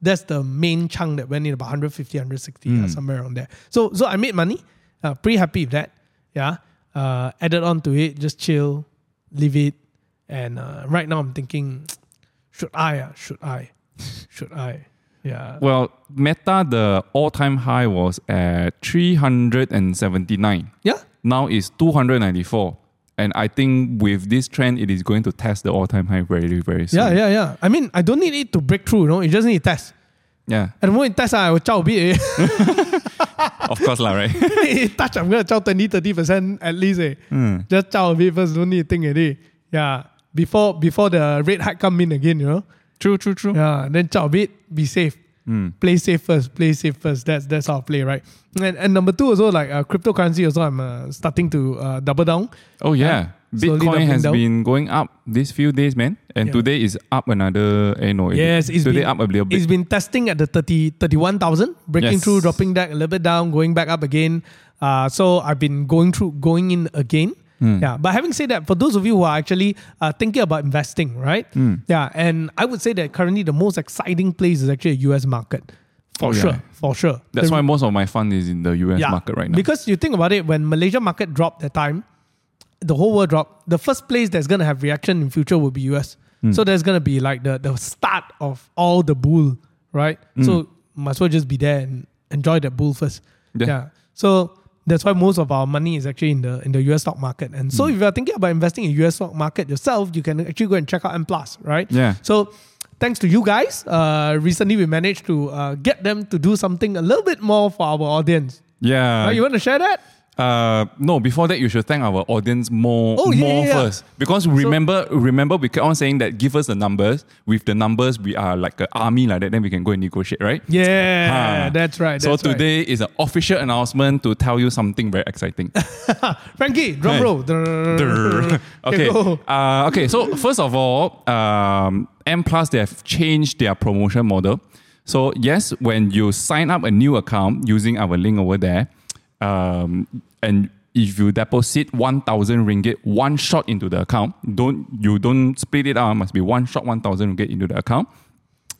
that's the main chunk that went in about 150, 160, Hmm. uh, somewhere around there. So so I made money. Uh, pretty happy with that. Yeah. Uh, added on to it, just chill, leave it. And uh, right now I'm thinking, [tsk] should I? Uh, should I? [laughs] should I? Yeah. Well, Meta, the all-time high was at 379. Yeah. Now it's 294. And I think with this trend, it is going to test the all-time high very, very soon. Yeah, yeah, yeah. I mean, I don't need it to break through, you know. You just need to test. Yeah. At the moment, it test, ah, I will chow a bit. Eh. [laughs] of course, lah, right? [laughs] It touch, I'm going to chow 20, 30% at least. Eh. Hmm. Just chow a bit first, don't need to think already. Yeah. Before before the rate hike come in again, you know. True, true, true. Yeah. Then chow a bit, be safe. Hmm. Play safe first. Play safe first. That's that's our play, right? And, and number two also like uh, cryptocurrency also I'm uh, starting to uh, double down. Oh, yeah. Bitcoin has down. been going up these few days, man. And Yeah. today is up another, eh, no, it- Yes, it's today been, up a little bit. It's been testing at the 30, 31,000, breaking Yes. through, dropping back a little bit down, going back up again. Uh, so I've been going through, going in again. Hmm. Yeah, but having said that, for those of you who are actually uh, thinking about investing, right? Hmm. Yeah, and I would say that currently the most exciting place is actually a US market. For Oh, yeah. sure, for sure. That's The- why most of my fund is in the US yeah, market right now. Because you think about it, when Malaysia market dropped that time, the whole world dropped. The first place that's gonna have reaction in future will be US. Hmm. So there's gonna be like the the start of all the bull, right? Hmm. So might as well just be there and enjoy that bull first. Yeah. So that's why most of our money is actually in the in the US stock market. And so if you are thinking about investing in US stock market yourself, you can actually go and check out M Plus, right? Yeah. So thanks to you guys, uh, recently we managed to uh, get them to do something a little bit more for our audience. yeah. Uh, you want to share that? Uh, no, before that, you should thank our audience more, Oh, yeah, more yeah, yeah. first. Because remember, remember, we kept on saying that give us the numbers. With the numbers, we are like an army like that. Then we can go and negotiate, right? Yeah, Ah. that's right. so that's right. today is an official announcement to tell you something very exciting. [laughs] Frankie, drum roll. Durr. [laughs] okay. Uh, okay. So first of all, um, M Plus they have changed their promotion model. So yes, when you sign up a new account using our link over there, um, and if you deposit one thousand ringgit one shot into the account, don't you don't split it out. Must be one shot one thousand ringgit into the account.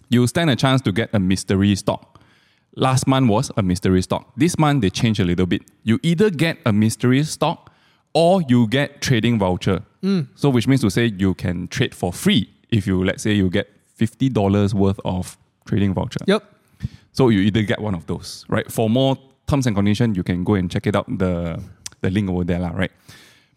You stand a chance to get a mystery stock. Last month was a mystery stock. This month they changed a little bit. You either get a mystery stock or you get trading voucher. Hmm. So which means to say you can trade for free if you let's say you get fifty dollars worth of trading voucher. Yep. So you either get one of those, right? For more terms and conditions, you can go and check it out the the link over there, right?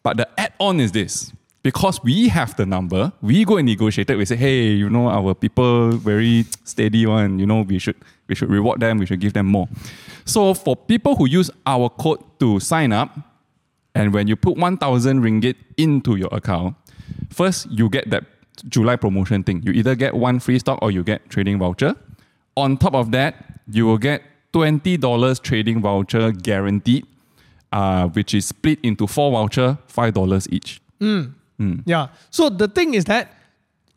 But the add-on is this: because we have the number, we go and negotiate it. We say, hey, you know, our people very steady one. You know, we should we should reward them. We should give them more. So for people who use our code to sign up, and when you put one thousand ringgit into your account, first you get that July promotion thing. You either get one free stock or you get trading voucher. On top of that, you will get twenty dollars trading voucher guaranteed, uh, which is split into four voucher, five dollars each. Hmm. Hmm. Yeah. So the thing is that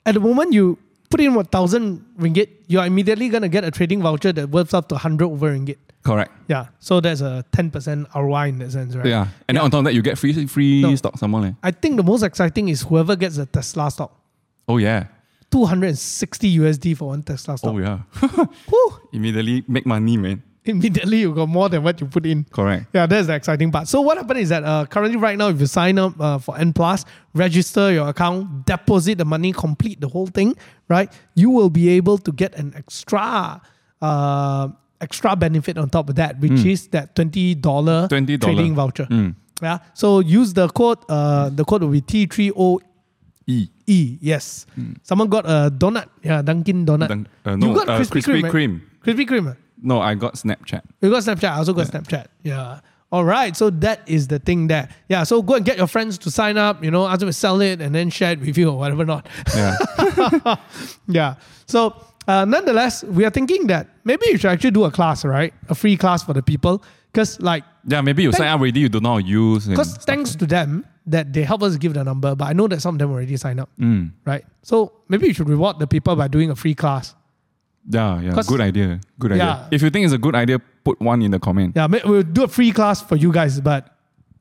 at the moment you put in what thousand ringgit, you are immediately gonna get a trading voucher that worths up to hundred over ringgit. Correct. Yeah. So that's a ten percent ROI in that sense, right? Yeah. And then on top of that, you get free free No. stock some more. leh. I think the most exciting is whoever gets the Tesla stock. Oh yeah. 260 USD for one Tesla stock. Oh yeah. [laughs] Immediately make money, man. Immediately you got more than what you put in. Correct. Yeah, that's the exciting part. So what happened is that uh, currently right now, if you sign up uh, for M Plus, register your account, deposit the money, complete the whole thing, right? You will be able to get an extra uh, extra benefit on top of that, which is that twenty dollar $20 trading voucher. Mm. Yeah. So use the code. Uh, the code will be T three O E. E. Yes. Someone got a donut. Yeah, Dunkin' Donut. Dun- uh, you no, got uh, Krispy Krispy Kreme. right? Kreme. Krispy Kreme. No, I got Snapchat. You got Snapchat. I also got Snapchat. Yeah. All right. So that is the thing there. Yeah. So go and get your friends to sign up. You know, ask them to sell it and then share it with you or whatever not. Yeah. [laughs] yeah. So uh, nonetheless, we are thinking that maybe you should actually do a class, right? A free class for the people, because like, yeah, maybe you sign up already, you don't know how to use. because stuff. thanks to them that they help us give the number, but I know that some of them already signed up, Mm. right? So maybe you should reward the people by doing a free class. Yeah, yeah, Good idea. Good idea. Yeah. If you think it's a good idea, put one in the comment. Yeah, we'll do a free class for you guys, but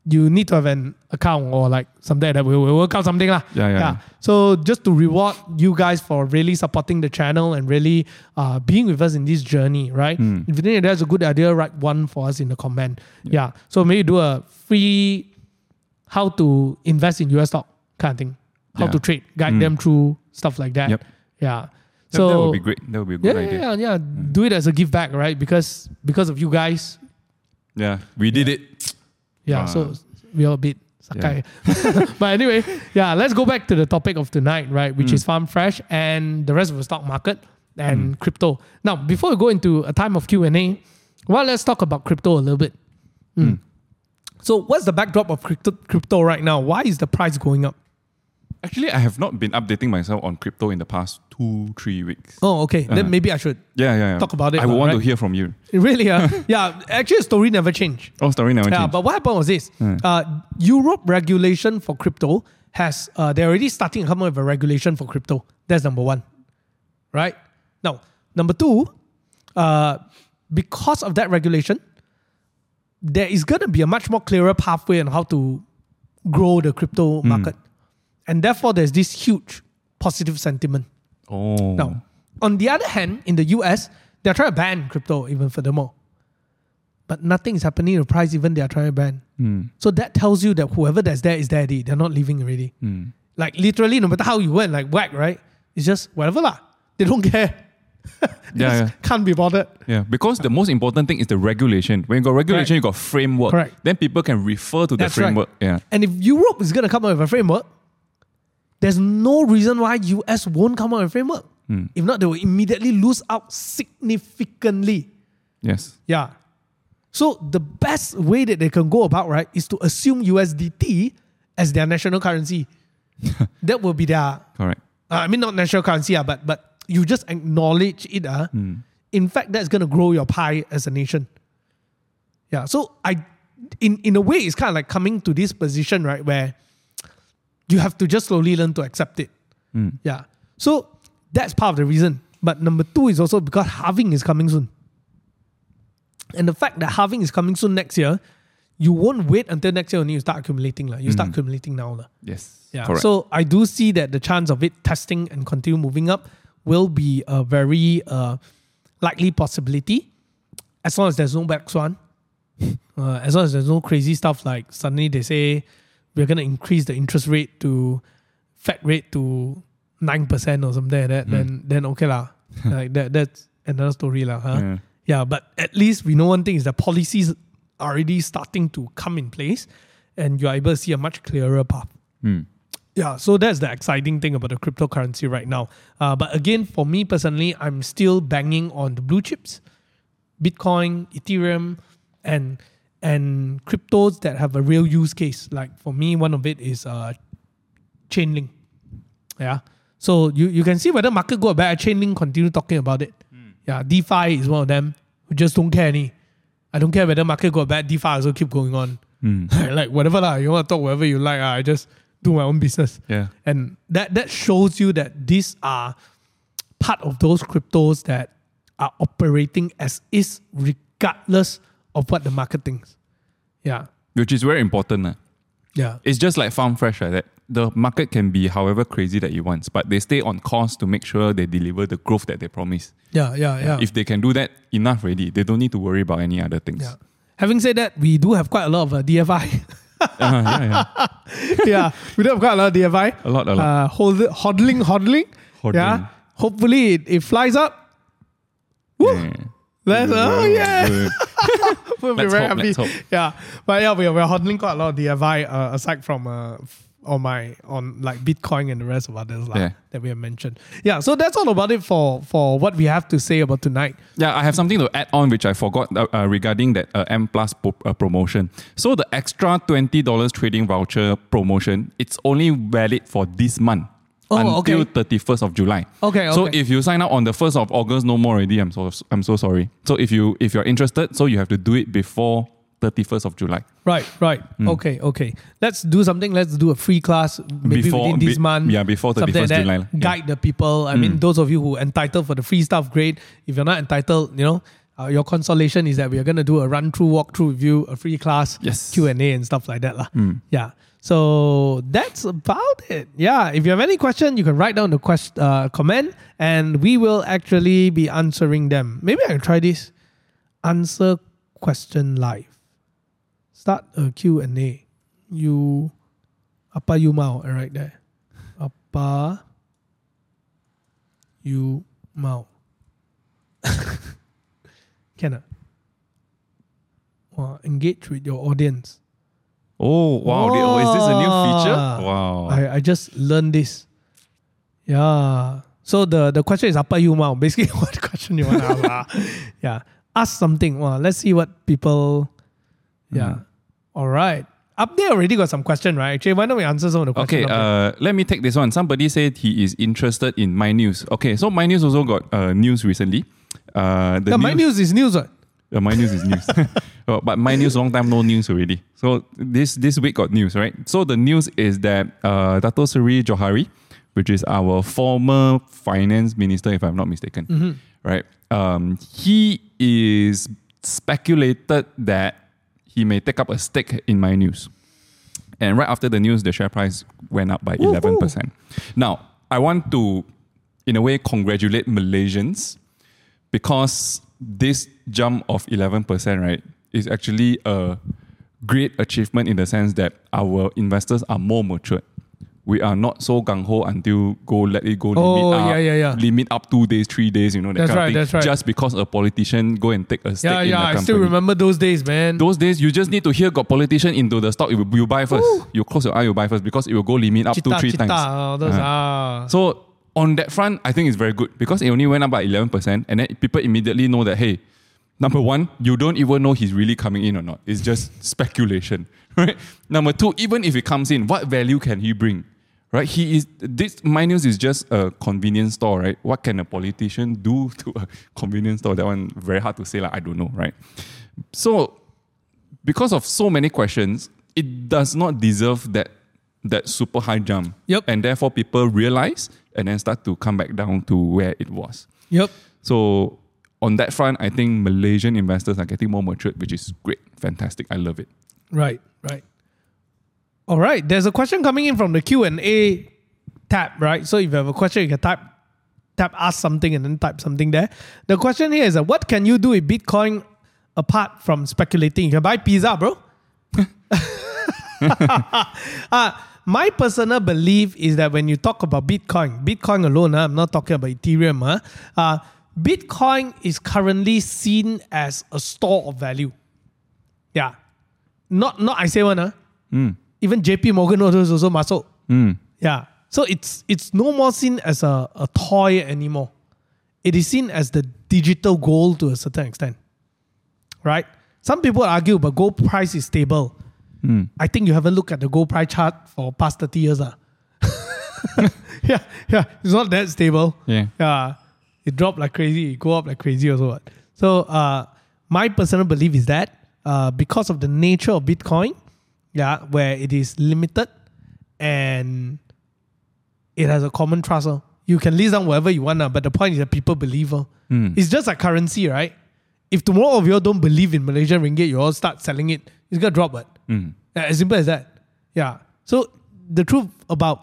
you need to have an account or like something that. We'll, we'll work out something. lah. Yeah, yeah, yeah. So just to reward you guys for really supporting the channel and really uh, being with us in this journey, right? Hmm. If you think that's a good idea, write one for us in the comment. Yeah. So maybe do a free how to invest in US stock kind of thing. How Yeah. to trade, guide Mm. them through stuff like that. Yep. Yeah. That- So that would be great. That would be a good yeah, idea. yeah, yeah, yeah. Do it as a give back, right? Because because of you guys, Yeah, we did it. Yeah, Ah. so we are a bit sakai. [laughs] but anyway, yeah, let's go back to the topic of tonight, right? Which Mm. is farm fresh and the rest of the stock market Mm. and crypto. Now, before we go into a time of Q and A, well, let's talk about crypto a little bit. Mm. So, what's the backdrop of crypto, crypto right now? Why is the price going up? Actually, I have not been updating myself on crypto in the past two, three weeks. Oh, okay. Uh. Then maybe I should. Yeah, yeah, yeah. Talk about it, I would want to hear from you. [laughs] Really? Uh, [laughs] yeah, actually, the story never changed. Oh, story never Yeah, changed. but what happened was this: uh, Europe regulation for crypto has uh, they're already starting to come up with a regulation for crypto. That's number one, right? Now, number two, uh, because of that regulation, there is going to be a much more clearer pathway on how to grow the crypto Hmm. market, and therefore there's this huge positive sentiment. oh. Now, on the other hand, in the US, they're trying to ban crypto even furthermore. But nothing is happening the price, even they are trying to ban. Mm, So that tells you that whoever that's there is there. They're not leaving already. mm. Like literally, no matter how you went, like whack, right? It's just whatever lah. They don't care. [laughs] They Yeah, just yeah. Can't be bothered. Yeah, because the most important thing is the regulation. When you got regulation, Correct. you got framework. Correct. Then people can refer to the That's right. framework. Yeah. And if Europe is gonna come up with a framework, there's no reason why US won't come up with a framework. Hmm. If not, they will immediately lose out significantly. Yes. Yeah. So the best way that they can go about, right, is to assume USDT as their national currency. [laughs] that will be their, uh, Correct. I mean, not national currency, uh, but but you just acknowledge it. Uh. In fact, that's going to grow your pie as a nation. Yeah. So I, in in a way, it's kind of like coming to this position, right, where you have to just slowly learn to accept it. Yeah. So that's part of the reason. But number two is also because halving is coming soon. And the fact that halving is coming soon next year, you won't wait until next year only you start accumulating. lah. You start accumulating now. lah. Yes. Yeah. Correct. So I do see that the chance of it testing and continue moving up will be a very uh, likely possibility as long as there's no black [laughs] swan. Uh, as long as there's no crazy stuff like suddenly they say we're going to increase the interest rate to Fed rate to 9% or something like that, then then okay lah. [laughs] like that that's another story lah. Huh? Yeah. Yeah, but at least we know one thing is that policies are already starting to come in place and you're able to see a much clearer path. Mm. Yeah, so that's the exciting thing about the cryptocurrency right now. Uh, but again, for me personally, I'm still banging on the blue chips, Bitcoin, Ethereum, and and cryptos that have a real use case. Like for me, one of it is uh, Chainlink. Yeah. So you, you can see whether market go bad. Chainlink continue talking about it. Yeah, DeFi is one of them. We just don't care any. I don't care whether market go bad. DeFi also keep going on. [laughs] like whatever lah. You want to talk whatever you like. ah, I just do my own business. Yeah. And that that shows you that these are part of those cryptos that are operating as is regardless of what the market thinks. Yeah. Which is very important. ah. Yeah. It's just like farm fresh, right? That the market can be however crazy that it wants, but they stay on course to make sure they deliver the growth that they promise. Yeah. Yeah. Yeah. If they can do that enough already, they don't need to worry about any other things. yeah. Having said that, we do have quite a lot of uh, DFI. Uh-huh, yeah, yeah. [laughs] yeah, we do have quite a lot of DFI. A lot, a lot. Uh, hold, hodling, hodling. Hodling. Yeah. Hopefully it, it flies up. Woo. Yeah. Let's, oh yeah. [laughs] We'll be Let's very hope, happy. hope. Yeah, but yeah, we're, we're hodling quite a lot of DFI uh, aside from uh, on my on like Bitcoin and the rest of others lah, Yeah. that we have mentioned. Yeah, so that's all about it for for what we have to say about tonight. Yeah, I have something to add on which I forgot uh, uh, regarding that uh, M Plus po- uh, promotion. So the extra twenty dollars trading voucher promotion, it's only valid for this month Oh, until okay. thirty first of July. Okay, So okay. if you sign up on the first of August, no more already. I'm so I'm so sorry. So if you if you're interested, so you have to do it before thirty first of July. Right, right. Hmm. Okay, okay. Let's do something. Let's do a free class maybe Before- within this be- month. yeah, before something 31st like. July. Yeah. Guide the people. I mean, those of you who entitled for the free stuff, great. If you're not entitled, you know, uh, your consolation is that we are going to do a run through, walk through review, a free class, Yes. Q and stuff like that. Hmm. Yeah. So that's about it. Yeah. If you have any question, you can write down the quest, uh, comment, and we will actually be answering them. Maybe I can try this. Answer question live. Start a Q&A. You, apa you mau, right there. Apa you mau. [laughs] Can I? Wow, engage with your audience. Oh wow! oh, is this a new feature? Wow. I, I just learned this. Yeah. So the, the question is apa you mau? Basically, [laughs] what question you want to ask? ah. [laughs] yeah. Ask something. Well, let's see what people. Yeah. Mm-hmm. All right. Up there already got some question, right? Actually, why don't we answer some of the Okay, questions? there? uh, let me take this one. Somebody said he is interested in My News. Okay, so My News also got uh, news recently. Uh, the Yeah, my news is news. What? Uh, my news is news. [laughs] [laughs] Oh, but my news long time no news already. So this this week got news, right? So the news is that uh, Dato Seri Johari, which is our former finance minister, if I'm not mistaken, right? Um, he is speculated that he may take up a stake in my news. And right after the news, the share price went up by 11%. Now, I want to, in a way, congratulate Malaysians because this jump of 11%, right, is actually a great achievement in the sense that our investors are more matured. We are not so gung ho until go let it go limit Oh, up, yeah, yeah, yeah. limit up two days, three days, you know that That's kind right, of thing. that's right. Just because a politician go and take a stake Yeah, in yeah. I company. still remember those days, man. Those days, you just need to hear got politician into the stock. You, you buy first. You close your eye, you buy first because it will go limit up Chita, three chita, times. all those, ah. So on that front, I think it's very good because it only went up by eleven percent, and then people immediately know that hey, number one, you don't even know he's really coming in or not. It's just speculation, [laughs] right? Number two, even if he comes in, what value can he bring? Right, he is this. My news is just a convenience store, right? What can a politician do [laughs] to a convenience store? That one very hard to say. Like I don't know, right? So because of so many questions, it does not deserve that that super high jump. Yep. And therefore people realize and then start to come back down to where it was. Yep. So on that front, I think Malaysian investors are getting more matured, which is great. Fantastic. I love it. Right, right. All right. There's a question coming in from the Q and A tab, right? So if you have a question, you can type tap ask something and then type something there. The question here is uh, what can you do with Bitcoin apart from speculating? You can buy pizza, bro. uh, [laughs] [laughs] my personal belief is that when you talk about Bitcoin, Bitcoin alone, huh, I'm not talking about Ethereum, huh, uh, Bitcoin is currently seen as a store of value. Yeah. Not not I say one, huh? Even JP Morgan those also masuk. Hmm. Yeah. So it's it's no more seen as a, a toy anymore. It is seen as the digital gold to a certain extent. Right? Some people argue, but gold price is stable. I think you haven't looked at the gold price chart for past 30 years. ah. [laughs] yeah, yeah. It's not that stable. Yeah. Yeah. It dropped like crazy, it go up like crazy also. What. So uh my personal belief is that uh because of the nature of Bitcoin, yeah, where it is limited and it has a common trust. oh. You can list down whatever you want, uh, but the point is that people believe. oh. It's just like currency, right? If tomorrow of you all don't believe in Malaysian ringgit, you all start selling it, it's gonna drop. But yeah, as simple as that. Yeah. So the truth about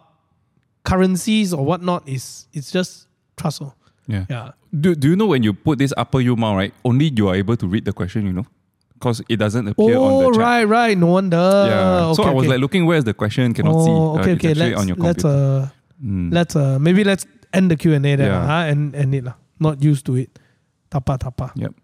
currencies or whatnot is it's just trust. oh. Yeah. Yeah. Do, do you know when you put this apa you mau, right? Only you are able to read the question, you know? Because it doesn't appear on Oh the chat. right, right. No wonder. Yeah. Okay, so I was okay. like looking where's the question, cannot oh, see. Uh, okay, it's okay. Let's on your let's computer. uh Mm. let's uh maybe let's end the Q and A then, Yeah. huh? and end it lah. Not used to it. Tapa tapa. Yep.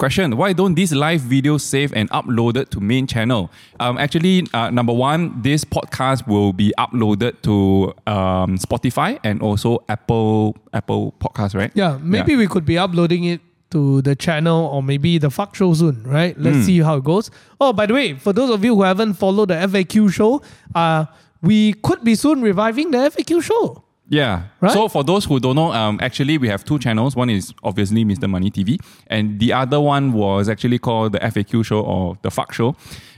Question: Why don't these live videos save and uploaded to main channel? Um, actually, uh, number one, this podcast will be uploaded to um, Spotify and also Apple Apple Podcast, right? Yeah, maybe we could be uploading it to the channel or maybe the fuck show soon, right? Let's Hmm. see how it goes. Oh, by the way, for those of you who haven't followed the FAQ show, uh, we could be soon reviving the FAQ show. Yeah. Right? So for those who don't know, um, actually we have two channels. One is obviously Mr. Money TV, and the other one was actually called the FAQ show or the Fuck Show,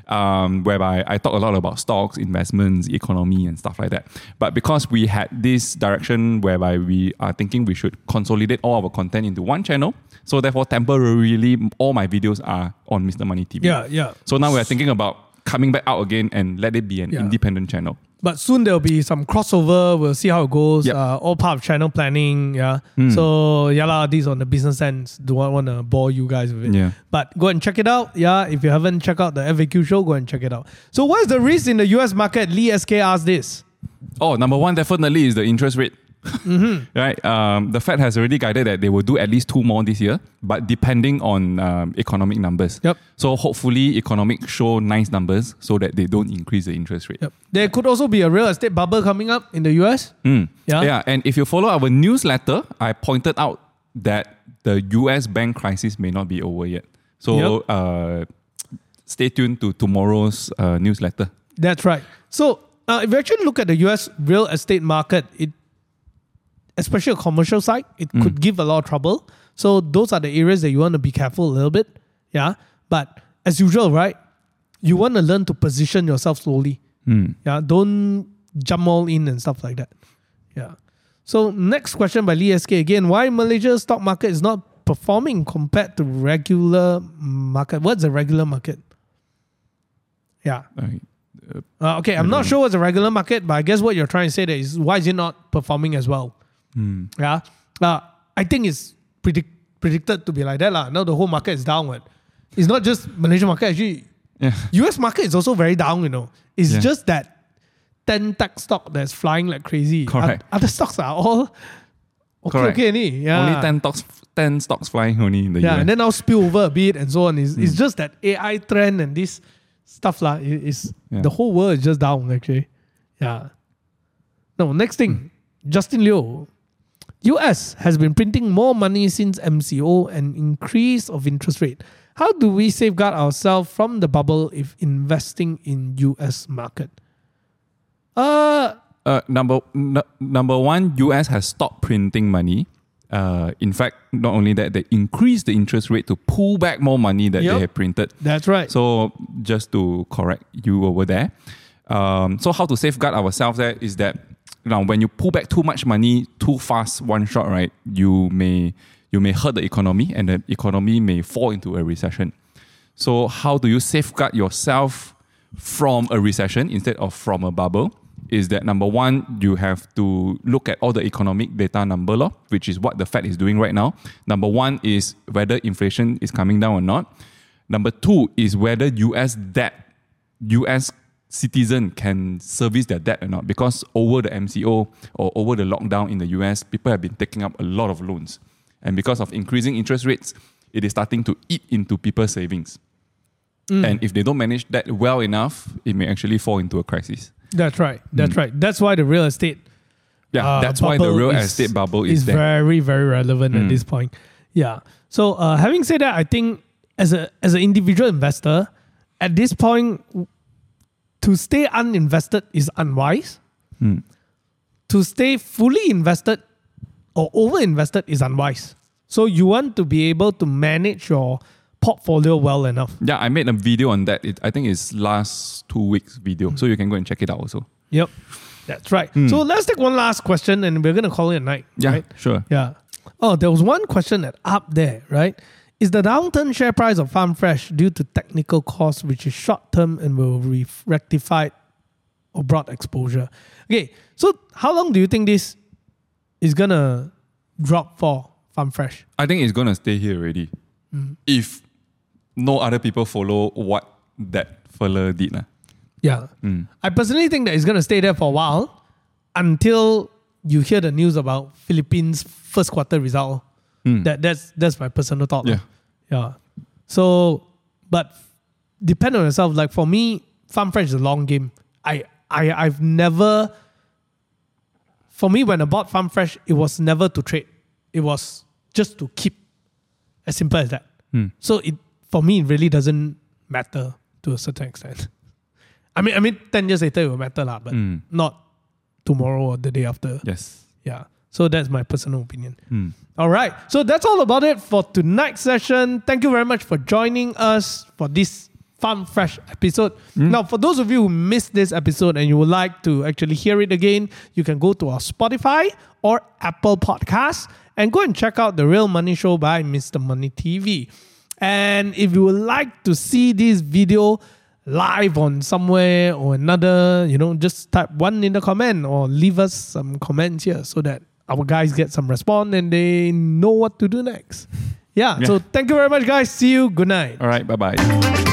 um, whereby I talk a lot about stocks, investments, economy, and stuff like that. But because we had this direction whereby we are thinking we should consolidate all our content into one channel, so therefore temporarily all my videos are on Mr. Money TV. Yeah, yeah. So now we're thinking about coming back out again and let it be an Yeah. independent channel. But soon there'll be some crossover. We'll see how it goes. Yep. Uh, all part of channel planning. Yeah. So yeah lah, these on the business ends. Do not want to bore you guys with it. Yeah. But go and check it out. Yeah. If you haven't checked out the FAQ show, go and check it out. So what is the risk in the US market? Lee SK asked this. Oh, number one definitely is the interest rate. Right, um, the Fed has already guided that they will do at least two more this year, but depending on um, economic numbers. Yep. So hopefully, economic show nice numbers so that they don't increase the interest rate. Yep. There could also be a real estate bubble coming up in the US. Mm. Yeah. Yeah, and if you follow our newsletter, I pointed out that the US bank crisis may not be over yet. So uh, stay tuned to tomorrow's uh, newsletter. That's right. So uh, if you actually look at the US real estate market, it especially a commercial site, it could give a lot of trouble. So those are the areas that you want to be careful a little bit. Yeah. But as usual, right? You want to learn to position yourself slowly. Yeah. Don't jump all in and stuff like that. Yeah. So next question by Lee SK again. Why Malaysia's stock market is not performing compared to regular market? What's the regular market? Yeah. Alright. Uh, okay, I'm not sure what's a regular market, but I guess what you're trying to say there is why is it not performing as well? Yeah, uh, I think it's predict, predicted to be like that lah. Now the whole market is downward. It's not just Malaysian market. Actually, Yeah. US market is also very down. You know, it's Yeah. just that ten tech stock that's flying like crazy. Correct. Oth- Other stocks are all okay. Correct. Okay, yeah. Only 10 stocks, 10 stocks flying only in the Yeah, US. and then now spill over a bit and so on. It's, Hmm. it's just that AI trend and this stuff lah. is Yeah. the whole world is just down actually. Yeah. No, next thing, Hmm. Justin Liu. US has been printing more money since MCO and increase of interest rate. How do we safeguard ourselves from the bubble if investing in US market? Uh Uh, number n- number one, US has stopped printing money. Uh, in fact, not only that, they increased the interest rate to pull back more money that Yep. they have printed. that's right. So just to correct you over there, um, so how to safeguard ourselves there is that now when you pull back too much money too fast, one shot, right, you may you may hurt the economy and the economy may fall into a recession. So how do you safeguard yourself from a recession instead of from a bubble? Is that number one, you have to look at all the economic data number, lor, which is what the Fed is doing right now. Number one is whether inflation is coming down or not. Number two is whether US debt, US citizen can service their debt or not. Because over the MCO or over the lockdown in the US, people have been taking up a lot of loans. And because of increasing interest rates, it is starting to eat into people's savings. And if they don't manage that well enough, it may actually fall into a crisis. That's right. That's right. That's why the real estate Yeah, uh, that's why the real is- estate bubble is, is there. very very relevant at Mm. this point. Yeah. So uh, having said that, I think as a as an individual investor, at this point, to stay uninvested is unwise. Mm. To stay fully invested or over invested is unwise. So you want to be able to manage your portfolio well enough. Yeah, I made a video on that. It, I think it's last two weeks video, so you can go and check it out also. Yep. That's right. So let's take one last question and we're gonna call it a night. Yeah, Right? sure. Yeah. Oh, there was one question that up there, right? Is the downturn share price of Farm Fresh due to technical cost, which is short term and will be rectified or broad exposure? Okay, so how long do you think this is gonna drop for Farm Fresh? I think it's gonna stay here already. Mm. If no other people follow what that fella did. lah. Yeah. Mm. I personally think that it's gonna stay there for a while until you hear the news about Philippines first quarter result. Mm. That that's that's my personal thought. Yeah. Yeah. So, but depend on yourself. Like for me, Farm Fresh is a long game. I I I've never. For me, when I bought Farm Fresh, it was never to trade. It was just to keep. As simple as that. Hmm. So it for me, it really doesn't matter to a certain extent. [laughs] I mean, I mean, ten years later it will matter lah, but Mm. not tomorrow or the day after. Yes. Yeah. So that's my personal opinion. Mm. All right. So that's all about it for tonight's session. Thank you very much for joining us for this Farm Fresh episode. Now, for those of you who missed this episode and you would like to actually hear it again, you can go to our Spotify or Apple Podcasts and go and check out The Real Money Show by Mr. Money TV. And if you would like to see this video live on somewhere or another, you know, just type one in the comment or leave us some comments here so that our guys get some response and they know what to do next. Yeah, Yeah. so thank you very much, guys. See you. Good night. All right. Bye bye.